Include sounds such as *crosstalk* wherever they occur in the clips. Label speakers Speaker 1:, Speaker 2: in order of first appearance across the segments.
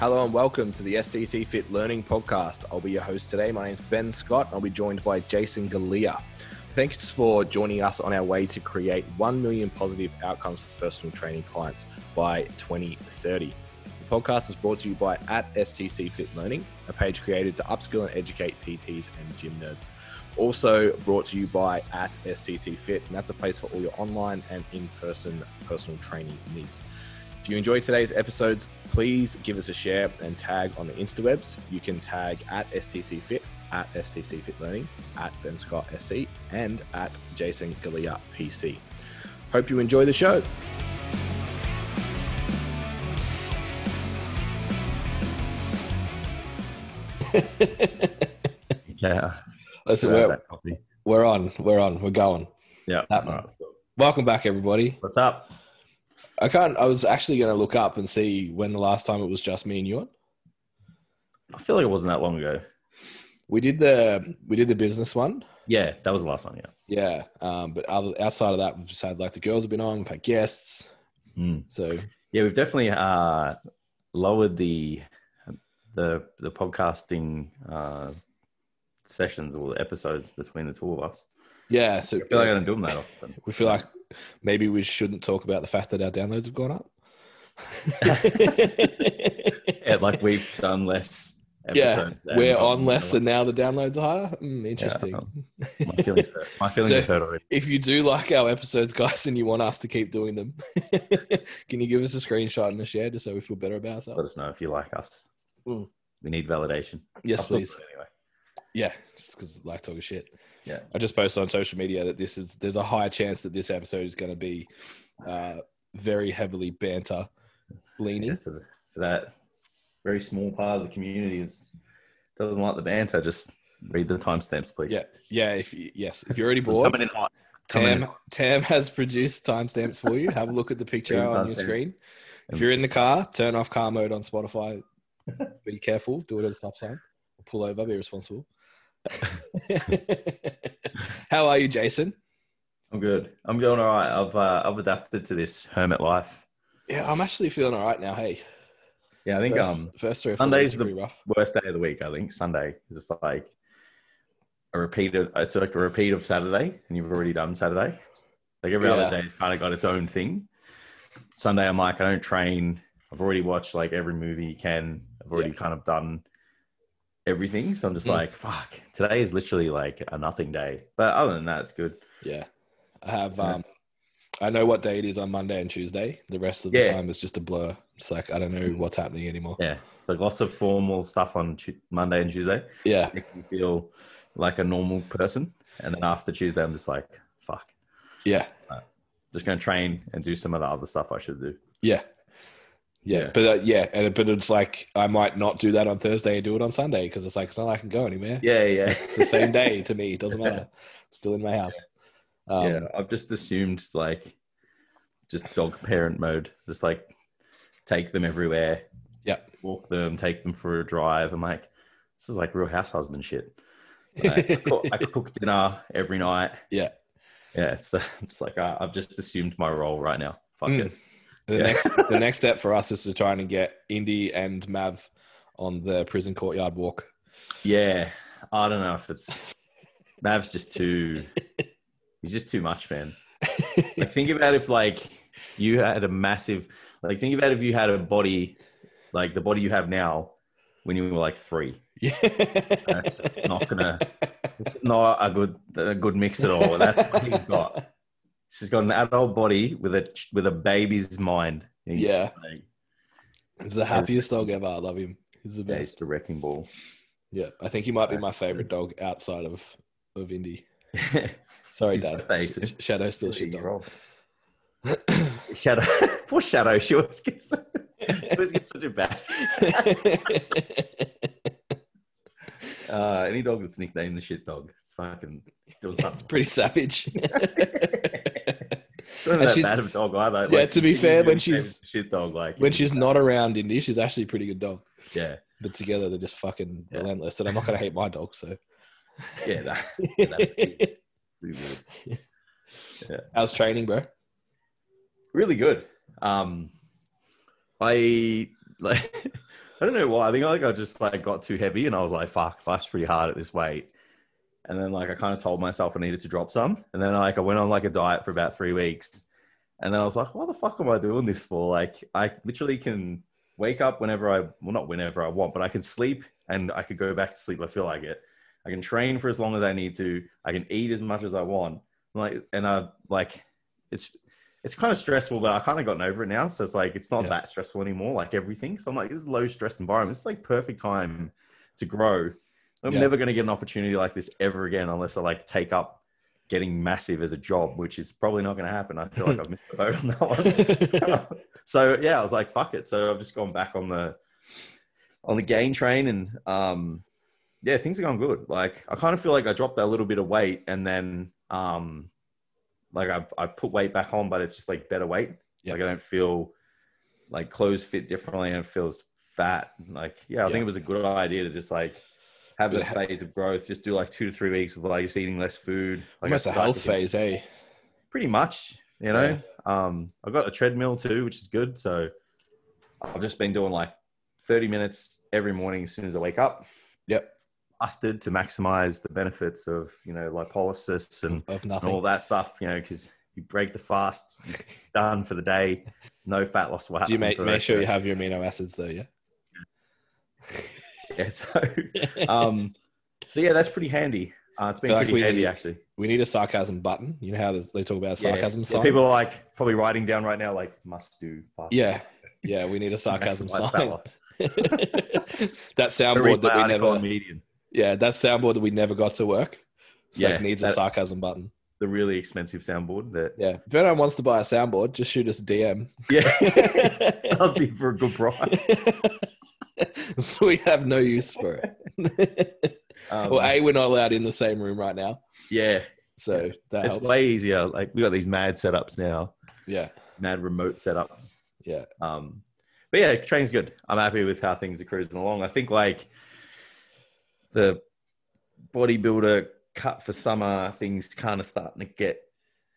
Speaker 1: Hello and welcome to the STC Fit Learning Podcast. I'll be your host today. My name's Ben Scott. I'll be joined by Jason Galea. Thanks for joining us on our way to create 1 million positive outcomes for personal training clients by 2030. The podcast is brought to you by at STC Fit Learning, a page created to upskill and educate PTs and gym nerds. Also brought to you by at STC Fit, and that's a place for all your online and in-person personal training needs. If you enjoyed today's episodes, please give us a share and tag on the Instawebs. You can tag at STC Fit, at STC Fit Learning, at Ben Scott SC, and at Jason Galea PC. Hope you enjoy the show. *laughs*
Speaker 2: Yeah.
Speaker 1: Listen, we're, we're on, we're on, we're going.
Speaker 2: Yeah.
Speaker 1: Happening.
Speaker 2: All right, so
Speaker 1: Welcome back, everybody.
Speaker 2: What's up?
Speaker 1: I can't. I was actually going to look up and see when the last time it was just me and you on.
Speaker 2: I feel like it wasn't that long ago.
Speaker 1: We did the we did the business one.
Speaker 2: Yeah, that was the last one. Yeah.
Speaker 1: Yeah, um, but other, outside of that, we've just had like the girls have been on. We've had guests.
Speaker 2: Mm.
Speaker 1: So
Speaker 2: Yeah, we've definitely uh, lowered the the the podcasting uh, sessions or the episodes between the two of us.
Speaker 1: yeah, so
Speaker 2: I feel like I don't do them that often.
Speaker 1: we feel like maybe we shouldn't talk about the fact that our downloads have gone up.
Speaker 2: Yeah, like we've done less.
Speaker 1: yeah, we're on less, and now the downloads are higher. Mm, interesting.
Speaker 2: um, My feelings. hurt. My *laughs* feelings
Speaker 1: So-
Speaker 2: are hurt already.
Speaker 1: if you do like our episodes, guys, and you want us to keep doing them, *laughs* can you give us a screenshot and a share just so we feel better about ourselves?
Speaker 2: Let us know if you like us.
Speaker 1: Mm.
Speaker 2: We need validation.
Speaker 1: Yes, please.
Speaker 2: Anyway.
Speaker 1: Yeah, just because like talking shit.
Speaker 2: Yeah.
Speaker 1: I just posted on social media that this is there's a high chance that this episode is going to be uh, very heavily banter leaning.
Speaker 2: For that very small part of the community that doesn't like the banter, just read the timestamps, please.
Speaker 1: Yeah, yeah. If you, yes, if you're already bored,
Speaker 2: coming in hot.
Speaker 1: Tam Tam has produced timestamps for you. Have a look at the picture on your screen. If you're in the car, turn off car mode on Spotify. *laughs* Be careful. Do it at a stop sign. Pull over. Be responsible. *laughs* How are you, Jason?
Speaker 2: I'm good. I'm doing all right. I've uh, I've adapted to this hermit life.
Speaker 1: Yeah, I'm actually feeling all right now. Hey,
Speaker 2: Yeah, I think
Speaker 1: first,
Speaker 2: um
Speaker 1: first three
Speaker 2: Sunday's
Speaker 1: days
Speaker 2: the-
Speaker 1: rough.
Speaker 2: worst day of the week. I think Sunday is just like a repeat of it's like a repeat of Saturday, and you've already done Saturday. Like every
Speaker 1: Yeah.
Speaker 2: other day, it's kind of got its own thing. Sunday, I'm like, I don't train. I've already watched like every movie you can. I've already
Speaker 1: Yeah.
Speaker 2: kind of done everything. So I'm just
Speaker 1: Mm.
Speaker 2: like, fuck. Today is literally like a nothing day. But other than that, it's good.
Speaker 1: Yeah, I have.
Speaker 2: Yeah.
Speaker 1: Um, I know what day it is on Monday and Tuesday. The rest of the
Speaker 2: Yeah.
Speaker 1: time is just a blur. It's like I don't know what's happening anymore.
Speaker 2: Yeah. It's like lots of formal stuff on Tu- Monday and Tuesday.
Speaker 1: Yeah,
Speaker 2: Makes me feel like a normal person. And then after Tuesday, I'm just like, fuck.
Speaker 1: yeah,
Speaker 2: Just going to train and do some of the other stuff I should do.
Speaker 1: yeah, yeah. But uh, yeah, and but it's like I might not do that on Thursday and do it on Sunday because it's like it's not like I can go anywhere.
Speaker 2: Yeah, yeah.
Speaker 1: It's, the same day to me. *laughs* It doesn't matter. I'm still in my house. Um,
Speaker 2: yeah, I've just assumed like just dog parent mode. Just like take them everywhere.
Speaker 1: Yeah.
Speaker 2: Walk them, take them for a drive. I'm like, this is like real house husband shit. *laughs* Like, I, cook, I cook dinner every night.
Speaker 1: Yeah.
Speaker 2: Yeah. So I'm just like, I, I've just assumed my role right now. Fuck
Speaker 1: Mm.
Speaker 2: it.
Speaker 1: The
Speaker 2: Yeah.
Speaker 1: next the *laughs* next step for us is to try and get Indy and Mav on the prison courtyard walk.
Speaker 2: Yeah. I don't know if it's Mav's just too he's just too much, man. *laughs* Like think about if like you had a massive like think about if you had a body like the body you have now when you were like three.
Speaker 1: Yeah.
Speaker 2: That's not gonna it's not a good a good mix at all. That's what he's got. *laughs* She's got an adult body with a with a baby's mind. He's
Speaker 1: Yeah.
Speaker 2: like,
Speaker 1: He's the happiest dog ever. I love him. He's the
Speaker 2: yeah, he's
Speaker 1: best.
Speaker 2: the wrecking ball.
Speaker 1: Yeah, I think he might be my favorite dog outside of of Indy. *laughs* Sorry, Dad.
Speaker 2: birthday soon.
Speaker 1: Sh- Shadow's still shit dog.
Speaker 2: Shadow, *clears throat* poor Shadow. She always gets, *laughs* she always gets such a bad. *laughs* Uh, any dog that's nicknamed the shit dog, it's fucking doing
Speaker 1: it's pretty savage.
Speaker 2: It's not that
Speaker 1: she's-
Speaker 2: bad of a dog either.
Speaker 1: Yeah, to be fair, when she's-
Speaker 2: shit dog, like
Speaker 1: when she's not around Indy, she's actually a pretty good dog.
Speaker 2: yeah,
Speaker 1: But together, they're just fucking
Speaker 2: Yeah.
Speaker 1: relentless. And I'm not going to hate my dog, so.
Speaker 2: yeah, that, *laughs* yeah, that'd be pretty weird.
Speaker 1: How's training, bro?
Speaker 2: really good. Um, I like *laughs* I don't know why. I think like I just like got too heavy, and I was like, "Fuck, life's pretty hard at this weight." And then like I kind of told myself I needed to drop some, and then like I went on like a diet for about three weeks, and then I was like, "What the fuck am I doing this for?" Like I literally can wake up whenever I well not whenever I want, but I can sleep and I could go back to sleep. I feel like it. I can train for as long as I need to. I can eat as much as I want. Like and I like it's it's kind of stressful, but I kind of gotten over it now. So it's like it's not
Speaker 1: Yeah.
Speaker 2: that stressful anymore, like everything. So I'm like, this is low stress environment. It's like perfect time to grow. I'm
Speaker 1: Yeah.
Speaker 2: never gonna get an opportunity like this ever again unless I like take up getting massive as a job, which is probably not gonna happen. I feel like *laughs* I've missed the boat on that one. *laughs* so yeah, I was like, fuck it. So I've just gone back on the on the gain train and um yeah, things are going good. Like I kind of feel like I dropped that little bit of weight and then um like I've I put weight back on, but it's just like better weight.
Speaker 1: Yeah.
Speaker 2: Like I don't feel like clothes fit differently and it feels fat. Like yeah, I think it was a good idea to just like have that phase of growth. Just do like two to three weeks of like just eating less food. Like
Speaker 1: Almost a health phase, eh?
Speaker 2: pretty much you know um i've got a treadmill too which is good so i've just been doing like 30 minutes every morning as soon as i wake up
Speaker 1: Yep.
Speaker 2: busted to maximize the benefits of you know lipolysis and, and all that stuff you know because you break the fast done for the day no fat loss will
Speaker 1: Do you make, make sure you have your amino acids though, yeah?
Speaker 2: Yeah so um so yeah that's pretty handy uh, it's been
Speaker 1: like
Speaker 2: pretty handy actually
Speaker 1: We need a sarcasm button. You know how they talk about a
Speaker 2: Yeah,
Speaker 1: sarcasm
Speaker 2: yeah,
Speaker 1: sign?
Speaker 2: people are like probably writing down right now like must do fast
Speaker 1: Yeah. Yeah, we need a *laughs* sarcasm sign. *laughs* that soundboard that we never
Speaker 2: Medium.
Speaker 1: yeah, that soundboard that we never got to work. Like
Speaker 2: Yeah,
Speaker 1: needs a sarcasm button.
Speaker 2: the really expensive soundboard that
Speaker 1: Yeah. If anyone wants to buy a soundboard, just shoot us a DM.
Speaker 2: yeah *laughs* i'll see for a good price *laughs*
Speaker 1: so we have no use for it. *laughs*
Speaker 2: um,
Speaker 1: well, A, we're not allowed in the same room right now.
Speaker 2: yeah
Speaker 1: So that
Speaker 2: it's
Speaker 1: helps.
Speaker 2: way easier like we got these mad setups now
Speaker 1: yeah.
Speaker 2: mad remote setups
Speaker 1: Yeah.
Speaker 2: um but yeah training's good i'm happy with how things are cruising along i think like the bodybuilder cut for summer things kind of starting to get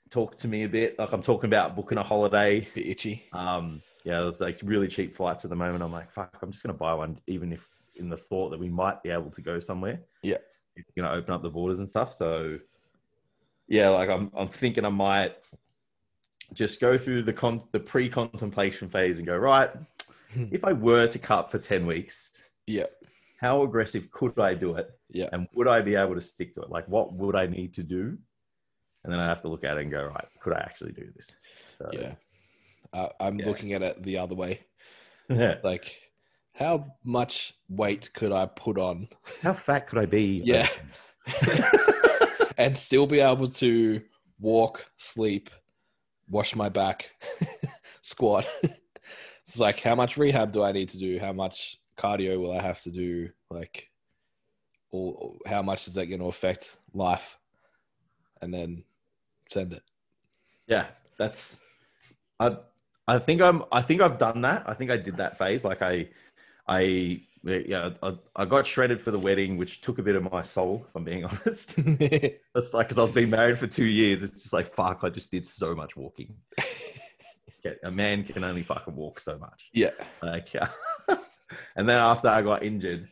Speaker 2: talk to me a bit like i'm talking about booking a holiday
Speaker 1: Bit itchy.
Speaker 2: Um, yeah, there's like really cheap flights at the moment. I'm like, fuck, I'm just gonna buy one, even if in the thought that we might be able to go somewhere.
Speaker 1: Yeah.
Speaker 2: If you're gonna open up the borders and stuff. So yeah, like I'm I'm thinking I might just go through the con the pre-contemplation phase and go, right, *laughs* if I were to cut for 10 weeks,
Speaker 1: Yeah.
Speaker 2: how aggressive could I do it?
Speaker 1: Yeah.
Speaker 2: And would I be able to stick to it? Like what would I need to do? And then I have to look at it and go, right, could I actually do this? So
Speaker 1: Yeah. Uh, I'm
Speaker 2: Yeah.
Speaker 1: looking at it the other way.
Speaker 2: yeah. *laughs*
Speaker 1: Like, how much weight could I put on
Speaker 2: How fat could I be?
Speaker 1: Yeah. *laughs* and still be able to walk, sleep, wash my back, *laughs* squat? it's like, how much rehab do I need to do? How much cardio will I have to do? Like, or how much is that going to affect life? And then send it.
Speaker 2: Yeah, that's. I I think I'm. I think I've done that. I think I did that phase. Like I, I yeah. I, I got shredded for the wedding, which took a bit of my soul. If I'm being *laughs* honest, *laughs* that's like because I was been married for two years. It's just like fuck. I just did so much walking. *laughs* Yeah, a man can only fucking walk so much.
Speaker 1: yeah.
Speaker 2: Like, yeah. and then after I got injured,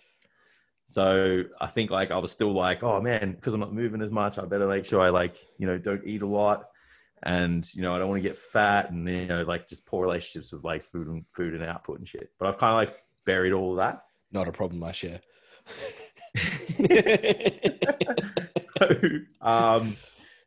Speaker 2: so I think like I was still like, oh man, because I'm not moving as much, I better make sure I like, you know, don't eat a lot, and you know, I don't want to get fat, and you know, like just poor relationships with like food and food and output and shit. But I've kind of like buried all of that.
Speaker 1: Not a problem I share. *laughs*
Speaker 2: so, um,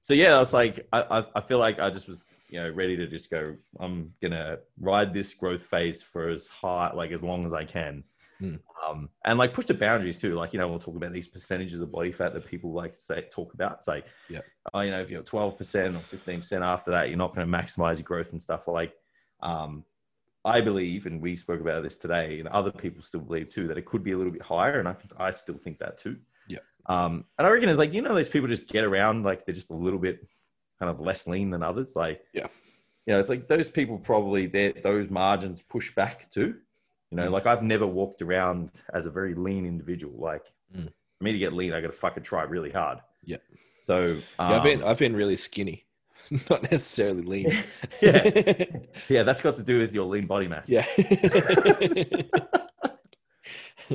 Speaker 2: so yeah, it's like I, I, I feel like I just was, you know, ready to just go. I'm gonna ride this growth phase for as high, like as long as I can,
Speaker 1: Hmm.
Speaker 2: um, and like push the boundaries too. Like you know, we'll talk about these percentages of body fat that people like say talk about. It's like,
Speaker 1: Yeah.
Speaker 2: oh, you know, if you're 12 percent or 15 percent after that, you're not going to maximize your growth and stuff. Like, um, I believe, and we spoke about this today, and other people still believe too, that it could be a little bit higher, and I I still think that too.
Speaker 1: Yeah.
Speaker 2: Um, and I reckon it's like you know those people just get around like they're just a little bit kind of less lean than others. Like
Speaker 1: Yeah.
Speaker 2: you know, it's like those people probably their those margins push back too. You know,
Speaker 1: Mm.
Speaker 2: like I've never walked around as a very lean individual. Like
Speaker 1: Mm.
Speaker 2: for me to get lean, I got to fucking try really hard.
Speaker 1: Yeah.
Speaker 2: So um,
Speaker 1: Yeah, I've been I've been really skinny, *laughs* not necessarily lean. *laughs*
Speaker 2: yeah, *laughs* yeah, that's got to do with your lean body mass.
Speaker 1: yeah.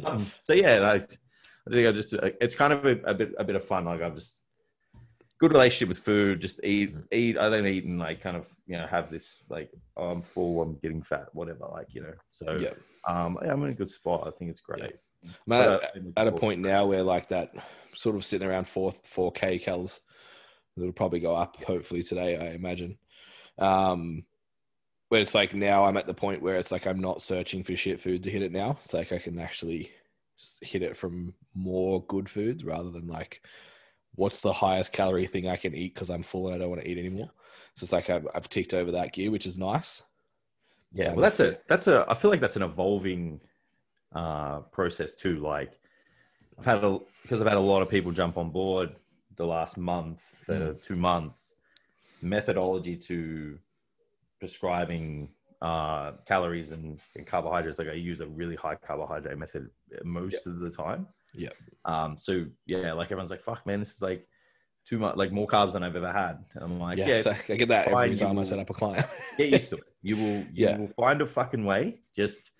Speaker 2: um, so yeah, I, I think I just it's kind of a, a, bit a bit of fun. Like I've just good relationship with food. Just eat eat. I don't eat and like kind of you know have this like oh, I'm full. I'm getting fat. Whatever. Like you know. So
Speaker 1: Yeah.
Speaker 2: Um, yeah, I'm in a good spot. I think it's great.
Speaker 1: Yeah. I'm at, at a point now where like that sort of sitting around four four k calories. It'll probably go up hopefully today. I imagine. Um, where it's like now I'm at the point where it's like I'm not searching for shit food to hit it now. It's like I can actually hit it from more good foods rather than like what's the highest calorie thing I can eat because I'm full and I don't want to eat anymore. So it's like I've, I've ticked over that gear, which is nice.
Speaker 2: Yeah, well, that's a that's a. I feel like that's an evolving uh, process too. Like I've had a because I've had a lot of people jump on board the last month, uh,
Speaker 1: Mm.
Speaker 2: two months. Methodology to prescribing uh, calories and, and carbohydrates. Like I use a really high carbohydrate method most of the time.
Speaker 1: Yeah.
Speaker 2: Um. So yeah, like everyone's like, "Fuck, man, this is like too much, like more carbs than I've ever had." And I'm like,
Speaker 1: yeah,
Speaker 2: "Yeah,
Speaker 1: so I get that every time I set up a client. *laughs*
Speaker 2: get used to it. You will you
Speaker 1: Yeah.
Speaker 2: will find a fucking way. Just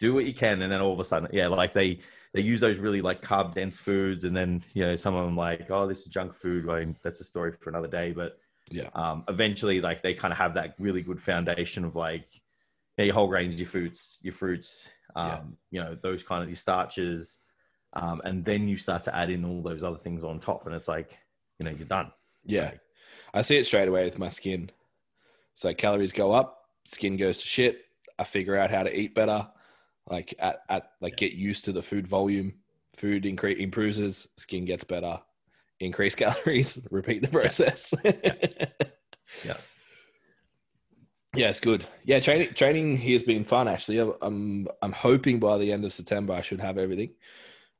Speaker 2: do what you can, and then all of a sudden, yeah, like they they use those really like carb dense foods, and then you know some of them like, oh, this is junk food. I mean, that's a story for another day. But
Speaker 1: Yeah.
Speaker 2: um, eventually, like they kind of have that really good foundation of like yeah, your whole grains, your fruits, your fruits, um,
Speaker 1: Yeah.
Speaker 2: you know, those kind of your starches, um, and then you start to add in all those other things on top, and it's like, you know, you're done.
Speaker 1: Yeah.
Speaker 2: Like,
Speaker 1: I see it straight away with my skin. So calories go up, skin goes to shit. I figure out how to eat better. Like at, at like get used to the food volume. Food incre- improves, skin gets better. Increase *laughs* calories, repeat the process. *laughs*
Speaker 2: Yeah.
Speaker 1: Yeah, it's good. Yeah, training training here has been fun actually. I'm I'm, I'm hoping by the end of September I should have everything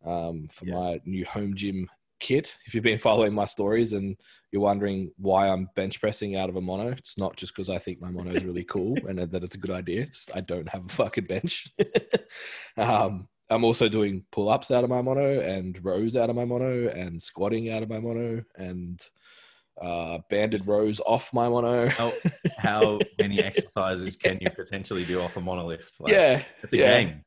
Speaker 1: um, for
Speaker 2: Yeah.
Speaker 1: my new home gym kit. If you've been *laughs* following my stories and you're wondering why I'm bench pressing out of a mono, it's not just because I think my mono is really cool *laughs* and that it's a good idea. It's I don't have a fucking bench. *laughs* um, I'm also doing pull ups out of my mono and rows out of my mono and squatting out of my mono and uh, banded rows off my mono.
Speaker 2: how, how many exercises can you potentially do off a monolift? Like,
Speaker 1: yeah,
Speaker 2: it's a
Speaker 1: yeah.
Speaker 2: game.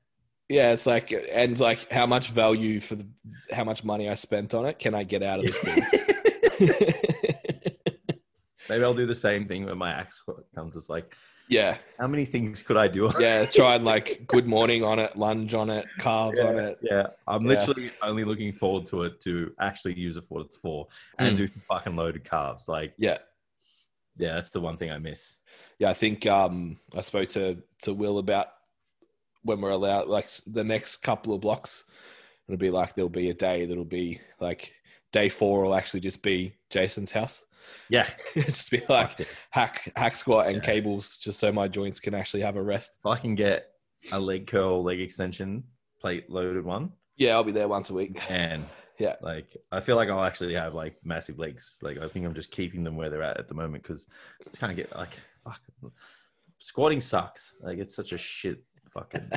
Speaker 1: Yeah, it's like and like how much value for the how much money I spent on it can I get out of this thing? *laughs*
Speaker 2: Maybe I'll do the same thing when my axe comes. It's like,
Speaker 1: yeah,
Speaker 2: how many things could I do? on
Speaker 1: yeah. Try *laughs* and like good morning on it, lunge on it, carbs on it.
Speaker 2: Yeah, I'm
Speaker 1: Yeah.
Speaker 2: literally only looking forward to it to actually use it for what it's for and
Speaker 1: Mm.
Speaker 2: do some fucking loaded carbs. Like,
Speaker 1: Yeah,
Speaker 2: yeah, that's the one thing I miss.
Speaker 1: yeah. I think um I spoke to to Will about when we're allowed like the next couple of blocks. It'll be like there'll be a day that'll be like day four will actually just be Jason's house.
Speaker 2: Yeah, *laughs*
Speaker 1: just be like hack hack squat and
Speaker 2: Yeah.
Speaker 1: cables just so my joints can actually have a rest.
Speaker 2: if I can get a leg curl, leg extension plate loaded one,
Speaker 1: Yeah, I'll be there once a week.
Speaker 2: and
Speaker 1: Yeah.
Speaker 2: like I feel like I'll actually have like massive legs. Like I think I'm just keeping them where they're at at the moment because it's kind of get like fuck. Squatting sucks. Like it's such a shit fucking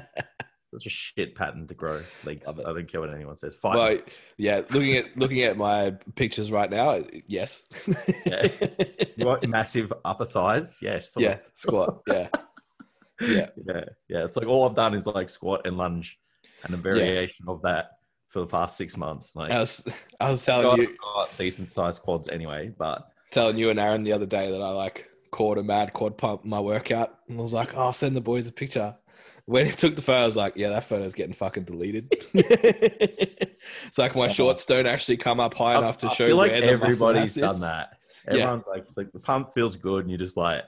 Speaker 2: such a shit pattern to grow legs. I don't care what anyone says. Fine.
Speaker 1: Well, yeah, looking at looking at my pictures right now, yes.
Speaker 2: Yeah. You want massive upper thighs? Yeah, sort
Speaker 1: yeah, squat. Yeah. Yeah. *laughs*
Speaker 2: yeah, yeah. It's like all I've done is like squat and lunge, and a variation of that for the past six months. Like
Speaker 1: I was I was telling
Speaker 2: got,
Speaker 1: you
Speaker 2: got decent sized quads anyway, but
Speaker 1: telling you and Aaron the other day that I like caught a mad quad pump my workout and I was like, oh, I'll send the boys a picture. When he took the photo, I was like, yeah, that photo's getting fucking deleted. *laughs* it's like my shorts don't actually come up high enough to
Speaker 2: I
Speaker 1: show
Speaker 2: like everybody's done that.
Speaker 1: Yeah.
Speaker 2: Everyone's like, it's like the pump feels good, and you're just like,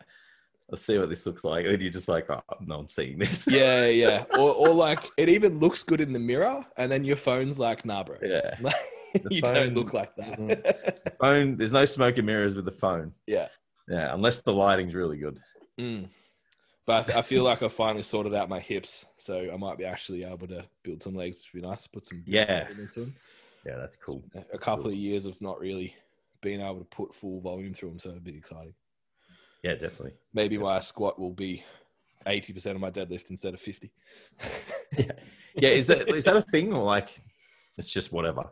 Speaker 2: let's see what this looks like, and you're just like, oh, no one's seeing this.
Speaker 1: Yeah, yeah. *laughs* Or, or like it even looks good in the mirror, and then your phone's like, nah, bro.
Speaker 2: yeah. *laughs*
Speaker 1: Like, you don't look like that.
Speaker 2: Phone. There's no smoke and mirrors with the phone.
Speaker 1: yeah.
Speaker 2: Yeah, unless the lighting's really good.
Speaker 1: Mm. But I, I feel like I finally sorted out my hips, so I might be actually able to build some legs. It'd be nice. Put some
Speaker 2: Yeah.
Speaker 1: into them.
Speaker 2: Yeah, that's cool.
Speaker 1: A couple of years of not really being able to put full volume through them, so a bit exciting.
Speaker 2: Yeah, definitely.
Speaker 1: Maybe my squat will be eighty percent of my deadlift instead of fifty. *laughs*
Speaker 2: yeah, Yeah, is that is that a thing or like it's just whatever?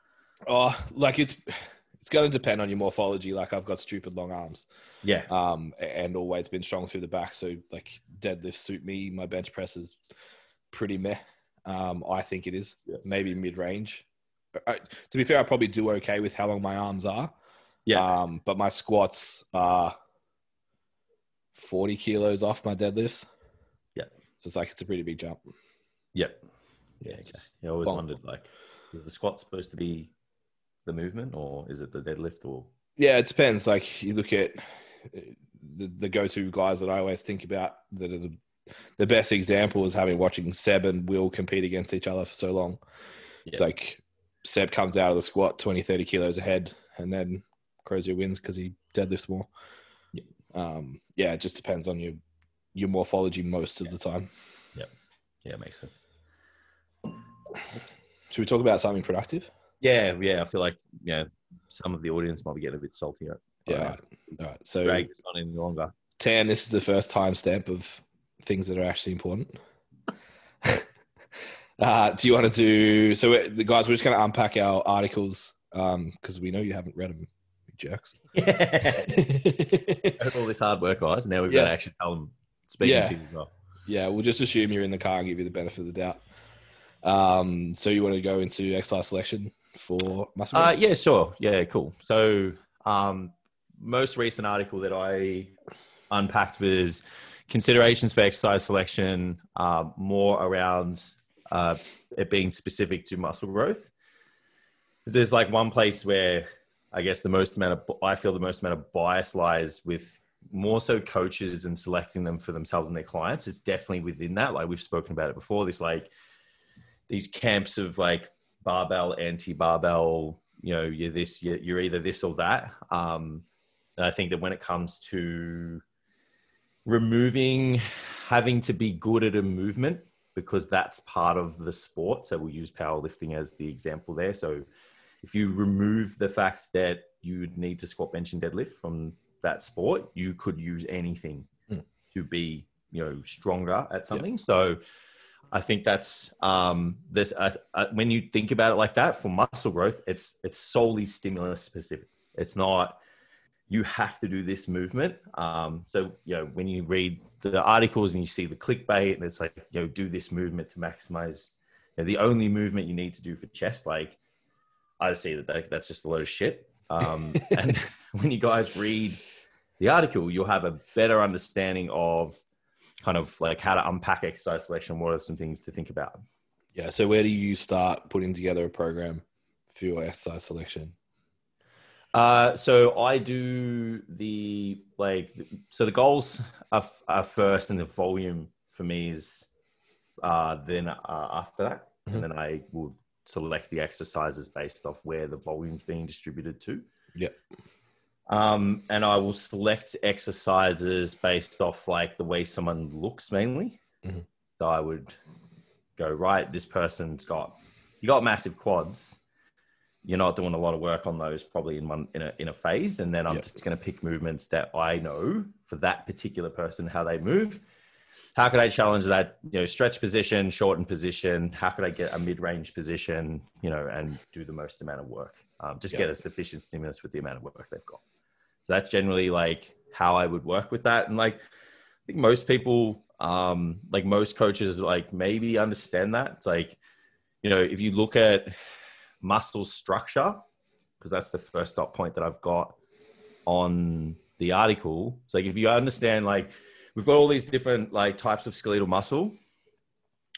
Speaker 2: *laughs*
Speaker 1: oh, like it's it's going to depend on your morphology. Like I've got stupid long arms.
Speaker 2: Yeah,
Speaker 1: um, and always been strong through the back. So like deadlifts suit me. My bench press is pretty meh. Um, I think it is
Speaker 2: Yeah.
Speaker 1: maybe mid range. Uh, to be fair, I probably do okay with how long my arms are.
Speaker 2: Yeah.
Speaker 1: Um, but my squats are 40 kilos off my deadlifts.
Speaker 2: Yeah.
Speaker 1: So it's like it's a pretty big jump.
Speaker 2: Yep. Yeah.
Speaker 1: just
Speaker 2: Just, I always wondered like, is the squat supposed to be the movement or is it the deadlift or?
Speaker 1: Yeah, it depends. Like you look at uh, the, the go-to guys that I always think about that are the, the best example is having watching Seb and Will compete against each other for so long. It's like Seb comes out of the squat 20, 30 kilos ahead and then Crozier wins because he deadlifts more.
Speaker 2: Yeah.
Speaker 1: Um, yeah, it just depends on your your morphology most of the time.
Speaker 2: Yeah, it makes sense.
Speaker 1: Should we talk about something productive?
Speaker 2: Yeah. Yeah. I feel like, yeah, some of the audience might be getting a bit salty. Right?
Speaker 1: Yeah.
Speaker 2: Uh,
Speaker 1: all right. All right. So
Speaker 2: Drag this on any longer.
Speaker 1: Tan, this is the first timestamp of things that are actually important. *laughs* uh, do you want to do so? we're- The guys, we're just going to unpack our articles because we know you haven't read them, you jerks. *laughs*
Speaker 2: Yeah. *laughs* all this hard work, guys. Now we've got to actually tell them speaking
Speaker 1: Yeah.
Speaker 2: to you as well.
Speaker 1: yeah, we'll just assume you're in the car and give you the benefit of the doubt. Um, so you want to go into exercise selection for muscle?
Speaker 2: Uh, yeah, sure. Yeah, cool. So, um, most recent article that I unpacked was considerations for exercise selection, uh, more around uh, it being specific to muscle growth. There's like one place where I guess the most amount of I feel the most amount of bias lies with more so coaches and selecting them for themselves and their clients. It's definitely within that. Like we've spoken about it before. This like these camps of like barbell, anti barbell. You know, you're this. You're, either this or that. Um, and I think that when it comes to removing having to be good at a movement because that's part of the sport. So we'll use powerlifting as the example there. So if you remove the fact that you would need to squat, bench, and deadlift from that sport, you could use anything
Speaker 1: Mm.
Speaker 2: to be, you know, stronger at something. So I think that's um, this. Uh, uh, when you think about it like that, for muscle growth, it's it's solely stimulus specific. It's not you have to do this movement. Um, so you know when you read the articles and you see the clickbait, and it's like you know do this movement to maximize. You know, the only movement you need to do for chest, like I see that, that that's just a load of shit. Um, *laughs* and *laughs* when you guys read the article, you'll have a better understanding of kind of like how to unpack exercise selection. What are some things to think about?
Speaker 1: yeah. So where do you start putting together a program for your exercise selection?
Speaker 2: Uh, so I do the like so the goals are, are first, and the volume for me is uh, then uh, after that,
Speaker 1: Mhm.
Speaker 2: and then I will select the exercises based off where the volume's being distributed to.
Speaker 1: Yep.
Speaker 2: Um, and I will select exercises based off like the way someone looks mainly.
Speaker 1: Mhm.
Speaker 2: So I would go right. This person's got you got massive quads. You're not doing a lot of work on those probably in one in a in a phase, and then I'm
Speaker 1: Yep.
Speaker 2: just going to pick movements that I know for that particular person how they move. How could I challenge that? You know, stretch position, shorten position. How could I get a mid-range position? You know, and do the most amount of work. Um, just
Speaker 1: Yep.
Speaker 2: get a sufficient stimulus with the amount of work they've got. So that's generally like how I would work with that. And like, I think most people, um, like most coaches, like maybe understand that. It's like, you know, if you look at muscle structure, because that's the first dot point that I've got on the article. It's like if you understand, like, we've got all these different like types of skeletal muscle.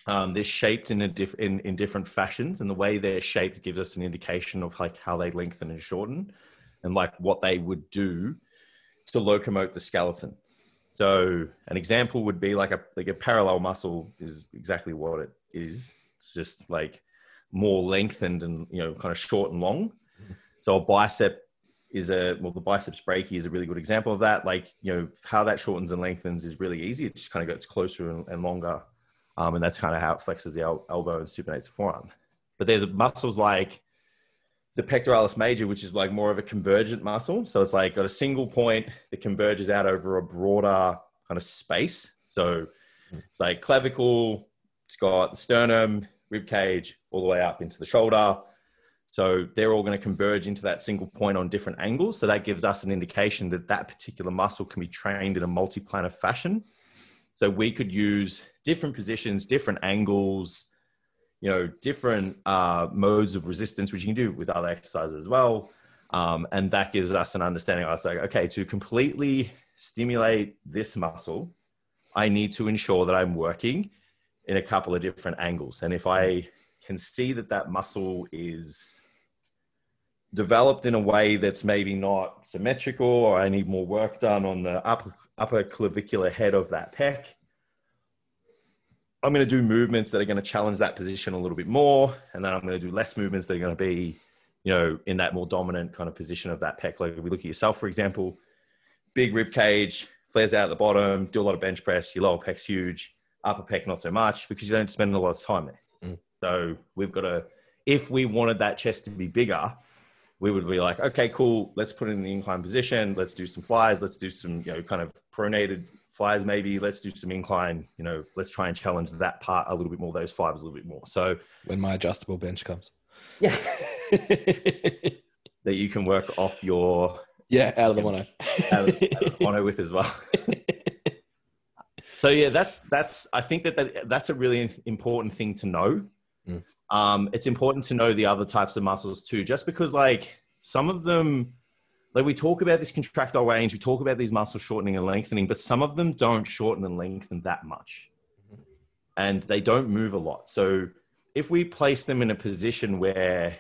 Speaker 2: Um, they're shaped in a diff- in, in different fashions, and the way they're shaped gives us an indication of like how they lengthen and shorten, and like what they would do to locomote the skeleton. So an example would be like a like a parallel muscle is exactly what it is. It's just like more lengthened and you know kind of short and long. So a bicep is a well the biceps brachii is a really good example of that. Like you know how that shortens and lengthens is really easy. It just kind of gets closer and, and longer, um, and that's kind of how it flexes the el- elbow and supinates the forearm. But there's muscles like the pectoralis major, which is like more of a convergent muscle. So it's like got a single point that converges out over a broader kind of space. So it's like clavicle, it's got sternum, rib cage, all the way up into the shoulder. So they're all going to converge into that single point on different angles. So that gives us an indication that that particular muscle can be trained in a multi-planar fashion. So we could use different positions, different angles, you know, different uh, modes of resistance, which you can do with other exercises as well. Um, and that gives us an understanding. I was like, okay, to completely stimulate this muscle, I need to ensure that I'm working in a couple of different angles. And if I can see that that muscle is developed in a way that's maybe not symmetrical, or I need more work done on the upper, upper clavicular head of that pec, I'm going to do movements that are going to challenge that position a little bit more. And then I'm going to do less movements that are going to be, you know, in that more dominant kind of position of that pec. Like if we look at yourself, for example, big rib cage, flares out at the bottom, do a lot of bench press, your lower pec's huge, upper pec not so much because you don't spend a lot of time there. Mm. So we've got to, if we wanted that chest to be bigger, we would be like, okay, cool, let's put it in the incline position, let's do some flies, let's do some, you know, kind of pronated flies maybe, let's do some incline, you know, let's try and challenge that part a little bit more, those fibers a little bit more. So
Speaker 1: when my adjustable bench comes.
Speaker 2: Yeah. *laughs* that you can work off your
Speaker 1: yeah, out of the mono.
Speaker 2: out, of, out of mono with as well. *laughs* so yeah, that's that's. I think that, that that's a really important thing to know. Mm. Um, it's important to know the other types of muscles too, just because like some of them, like we talk about this contractile range, we talk about these muscles shortening and lengthening, but some of them don't shorten and lengthen that much, mm-hmm. and they don't move a lot. So if we place them in a position where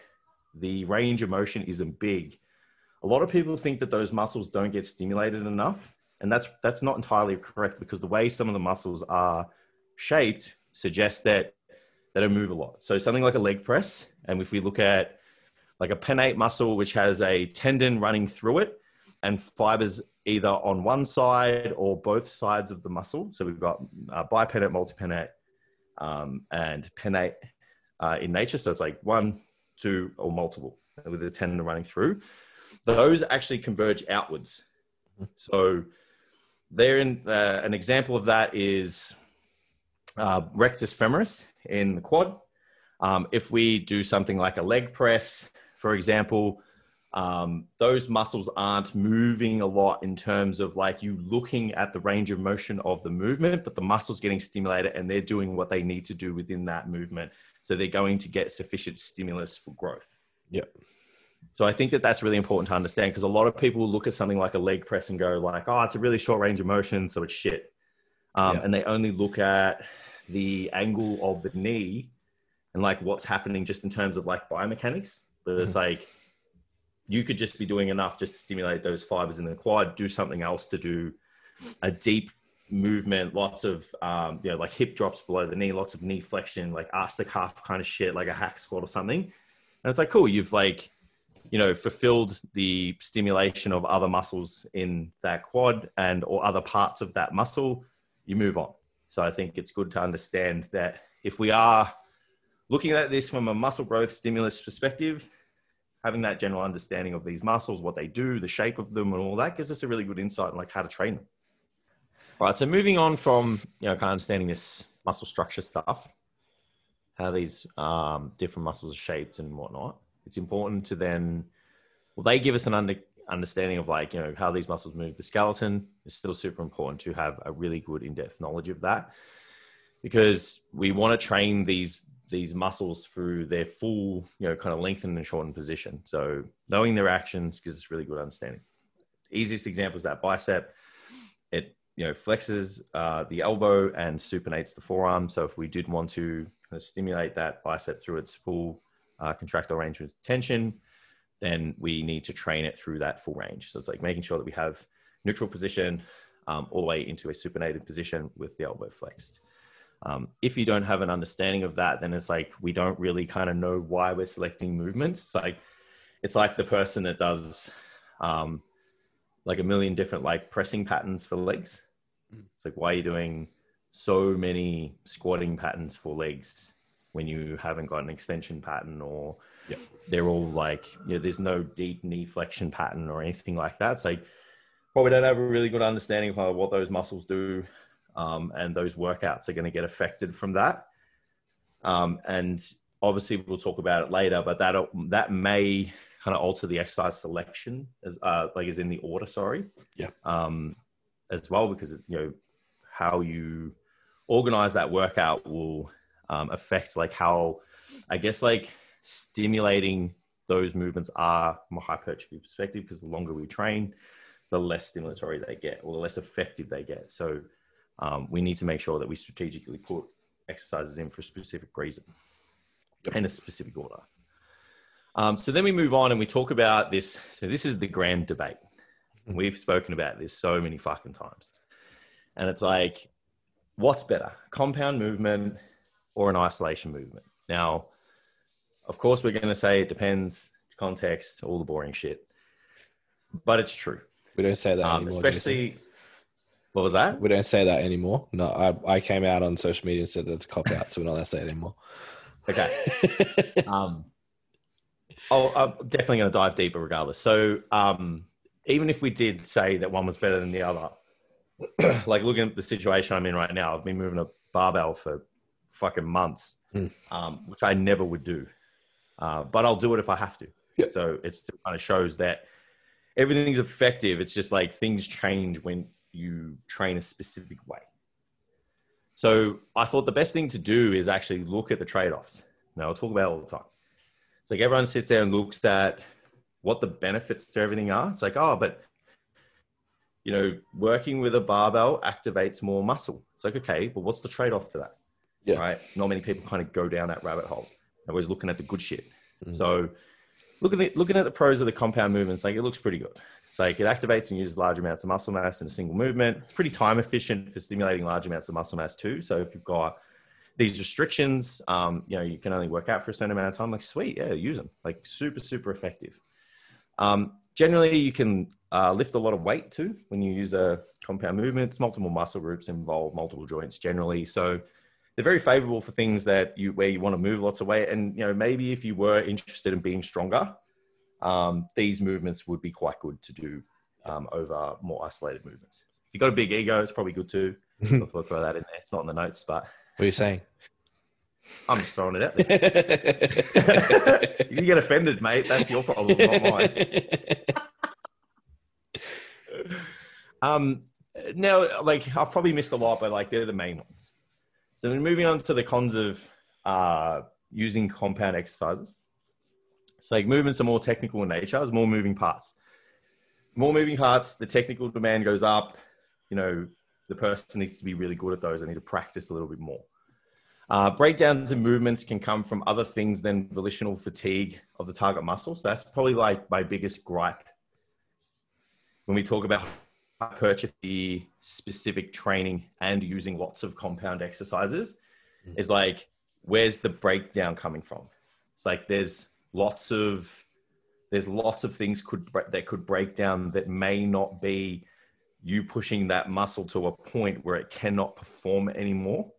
Speaker 2: the range of motion isn't big, a lot of people think that those muscles don't get stimulated enough and that's that's not entirely correct because the way some of the muscles are shaped suggests that they don't move a lot. So something like a leg press and if we look at like a pennate muscle which has a tendon running through it and fibers either on one side or both sides of the muscle. So we've got uh, bipennate multipennate um, and pennate uh, in nature. So it's like one two or multiple with the tendon running through. Those actually converge outwards. So there, in uh, an example of that is uh, rectus femoris in the quad. Um, if we do something like a leg press, for example, um, those muscles aren't moving a lot in terms of like you looking at the range of motion of the movement, but the muscles getting stimulated and they're doing what they need to do within that movement. So they're going to get sufficient stimulus for growth.
Speaker 1: Yeah.
Speaker 2: So I think that that's really important to understand because a lot of people look at something like a leg press and go like, oh, it's a really short range of motion, so it's shit. Um, yeah. And they only look at the angle of the knee and like what's happening just in terms of like biomechanics. But mm-hmm. it's like you could just be doing enough just to stimulate those fibers in the quad, do something else to do a deep movement, lots of um, you know, like hip drops below the knee, lots of knee flexion, like ask the calf kind of shit, like a hack squat or something. And it's like, cool, you've like you know fulfilled the stimulation of other muscles in that quad and or other parts of that muscle you move on so i think it's good to understand that if we are looking at this from a muscle growth stimulus perspective having that general understanding of these muscles what they do the shape of them and all that gives us a really good insight on like how to train them. All right so moving on from you know kind of understanding this muscle structure stuff how these um, different muscles are shaped and whatnot it's important to then, well, they give us an under, understanding of like, you know, how these muscles move. The skeleton is still super important to have a really good in-depth knowledge of that because we want to train these these muscles through their full, you know, kind of lengthened and shortened position. So knowing their actions gives us really good understanding. Easiest example is that bicep. It you know flexes uh, the elbow and supinates the forearm. So if we did want to kind of stimulate that bicep through its full uh, contractile range of tension, then we need to train it through that full range. So it's like making sure that we have neutral position um, all the way into a supinated position with the elbow flexed. Um, if you don't have an understanding of that, then it's like we don't really kind of know why we're selecting movements. It's like it's like the person that does um, like a million different like pressing patterns for legs. Mm. It's like why are you doing so many squatting patterns for legs? when you haven't got an extension pattern or. They're all like, you know, there's no deep knee flexion pattern or anything like that. So probably don't have a really good understanding of what those muscles do. Um, and those workouts are going to get affected from that. Um, and obviously we'll talk about it later, but that, that may kind of alter the exercise selection as, uh, like is in the order, sorry.
Speaker 1: Yeah.
Speaker 2: Um, as well, because, you know, how you organize that workout will um, affect like how, I guess, like stimulating those movements are from a hypertrophy perspective because the longer we train, the less stimulatory they get or the less effective they get. So um, we need to make sure that we strategically put exercises in for a specific reason and a specific order. Um, so then we move on and we talk about this. So this is the grand debate. Mm-hmm. We've spoken about this so many fucking times. And it's like, what's better, compound movement or an isolation movement? Now, of course, we're going to say it depends, context, all the boring shit. But it's true.
Speaker 1: We don't say that um, anymore.
Speaker 2: Especially, what was that?
Speaker 1: We don't say that anymore. No, I, I came out on social media and said that's a cop out, so we're not allowed to say it anymore. *laughs*
Speaker 2: Okay. um, oh, I'm definitely going to dive deeper regardless. So, um, even if we did say that one was better than the other, *clears throat* like looking at the situation I'm in right now, I've been moving a barbell for fucking months, mm. um, which I never would do. Uh, but I'll do it if I have to. So it's kind of shows that everything's effective. It's just like things change when you train a specific way. So I thought the best thing to do is actually look at the trade offs. Now, I'll talk about all the time. It's like everyone sits there and looks at what the benefits to everything are. It's like, oh, but you know, working with a barbell activates more muscle. It's like, okay, but what's the trade off to that? Yeah. Right. Not many people kind of go down that rabbit hole. Always looking at the good shit. Mm-hmm. So looking at looking at the pros of the compound movements, like it looks pretty good. It's like it activates and uses large amounts of muscle mass in a single movement. It's pretty time efficient for stimulating large amounts of muscle mass too. So if you've got these restrictions, um, you know, you can only work out for a certain amount of time. Like sweet, yeah, use them. Like super, super effective. Um, generally, you can uh, lift a lot of weight too when you use a compound movements. Multiple muscle groups involve multiple joints generally, so they're very favorable for things that you where you want to move lots of weight. And you know, maybe if you were interested in being stronger, um, these movements would be quite good to do um, over more isolated movements. If you've got a big ego, it's probably good too. *laughs* I'll throw that in there. It's not in the notes, but
Speaker 1: what are you saying?
Speaker 2: I'm just throwing it out there. *laughs* you get offended, mate. That's your problem, not mine. *laughs* um, now, like I've probably missed a lot, but like they're the main ones. So then moving on to the cons of uh, using compound exercises. So like movements are more technical in nature. There's more moving parts. More moving parts, the technical demand goes up. You know, the person needs to be really good at those. They need to practice a little bit more. Uh, breakdowns in movements can come from other things than volitional fatigue of the target muscle. So that's probably like my biggest gripe when we talk about hypertrophy specific training and using lots of compound exercises mm-hmm. is like where's the breakdown coming from it's like there's lots of there's lots of things could that could break down that may not be you pushing that muscle to a point where it cannot perform anymore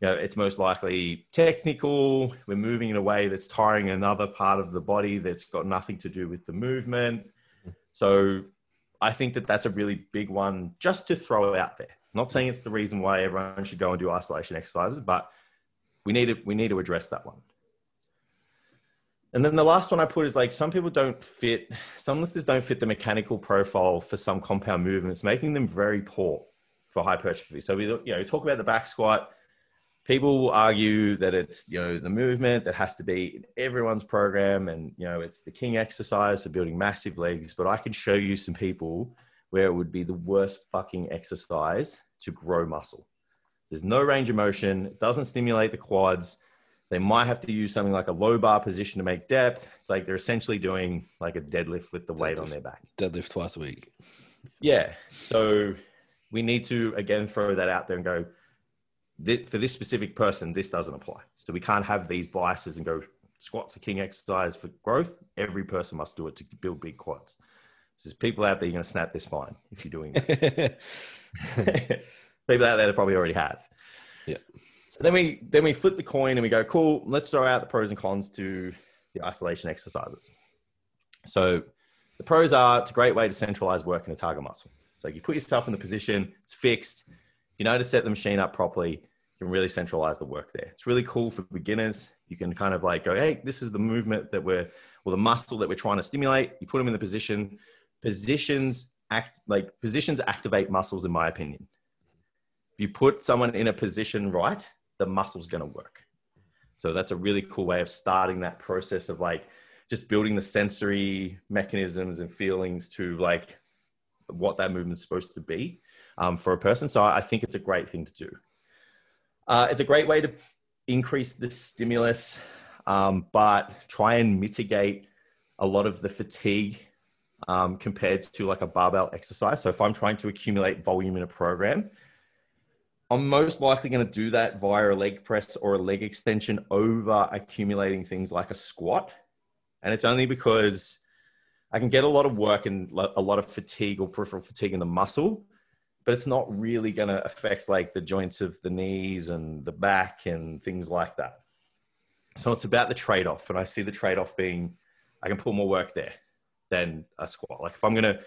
Speaker 2: you know, it's most likely technical. We're moving in a way that's tiring another part of the body that's got nothing to do with the movement. So I think that that's a really big one just to throw out there. Not saying it's the reason why everyone should go and do isolation exercises, but we need to, we need to address that one. And then the last one I put is like some people don't fit, some lifters don't fit the mechanical profile for some compound movements, making them very poor for hypertrophy. So we you know talk about the back squat people will argue that it's you know the movement that has to be in everyone's program and you know it's the king exercise for building massive legs but i can show you some people where it would be the worst fucking exercise to grow muscle. There's no range of motion it doesn't stimulate the quads. They might have to use something like a low bar position to make depth. It's like they're essentially doing like a deadlift with the deadlift, weight on their back.
Speaker 1: Deadlift twice a week.
Speaker 2: Yeah so we need to again throw that out there and go for this specific person, this doesn't apply. So we can't have these biases and go squats a king exercise for growth. Every person must do it to build big quads. So there's people out there you're going to snap this spine if you're doing it. *laughs* people out there that probably already have.
Speaker 1: Yeah.
Speaker 2: So then we then we flip the coin and we go, cool. Let's throw out the pros and cons to the isolation exercises. So the pros are it's a great way to centralize work in a target muscle. So you put yourself in the position, it's fixed. You know to set the machine up properly you can really centralize the work there. It's really cool for beginners. You can kind of like go, hey, this is the movement that we're, or the muscle that we're trying to stimulate. You put them in the position. Positions act like positions activate muscles, in my opinion. If you put someone in a position right, the muscle's going to work. So that's a really cool way of starting that process of like just building the sensory mechanisms and feelings to like what that movement's supposed to be um, for a person. So I think it's a great thing to do. Uh, it's a great way to increase the stimulus, um, but try and mitigate a lot of the fatigue um, compared to like a barbell exercise. So if I'm trying to accumulate volume in a program, I'm most likely going to do that via a leg press or a leg extension over accumulating things like a squat. And it's only because I can get a lot of work and a lot of fatigue or peripheral fatigue in the muscle, but it's not really going to affect like the joints of the knees and the back and things like that. So it's about the trade off. And I see the trade off being I can put more work there than a squat. Like if I'm going to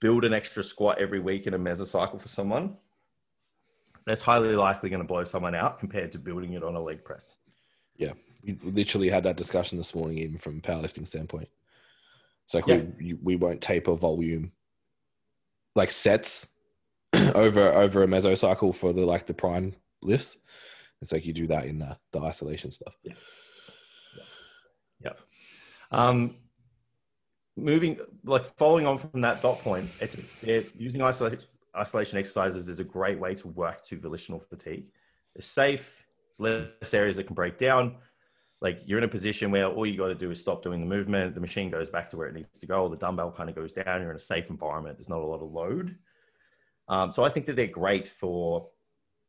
Speaker 2: build an extra squat every week in a mesocycle for someone, that's highly likely going to blow someone out compared to building it on a leg press.
Speaker 1: Yeah, we literally had that discussion this morning, even from a powerlifting standpoint. It's like
Speaker 2: Yeah.
Speaker 1: we we won't taper volume, like sets *clears throat* over over a mesocycle for the like the prime lifts. It's like you do that in the, the isolation stuff.
Speaker 2: Yep. Um, moving, like following on from that dot point, it's it, using isolation, isolation exercises is a great way to work to volitional fatigue. It's safe, it's less areas that can break down. Like you're in a position where all you got to do is stop doing the movement, the machine goes back to where it needs to go, the dumbbell kind of goes down, you're in a safe environment, there's not a lot of load. Um, so I think that they're great for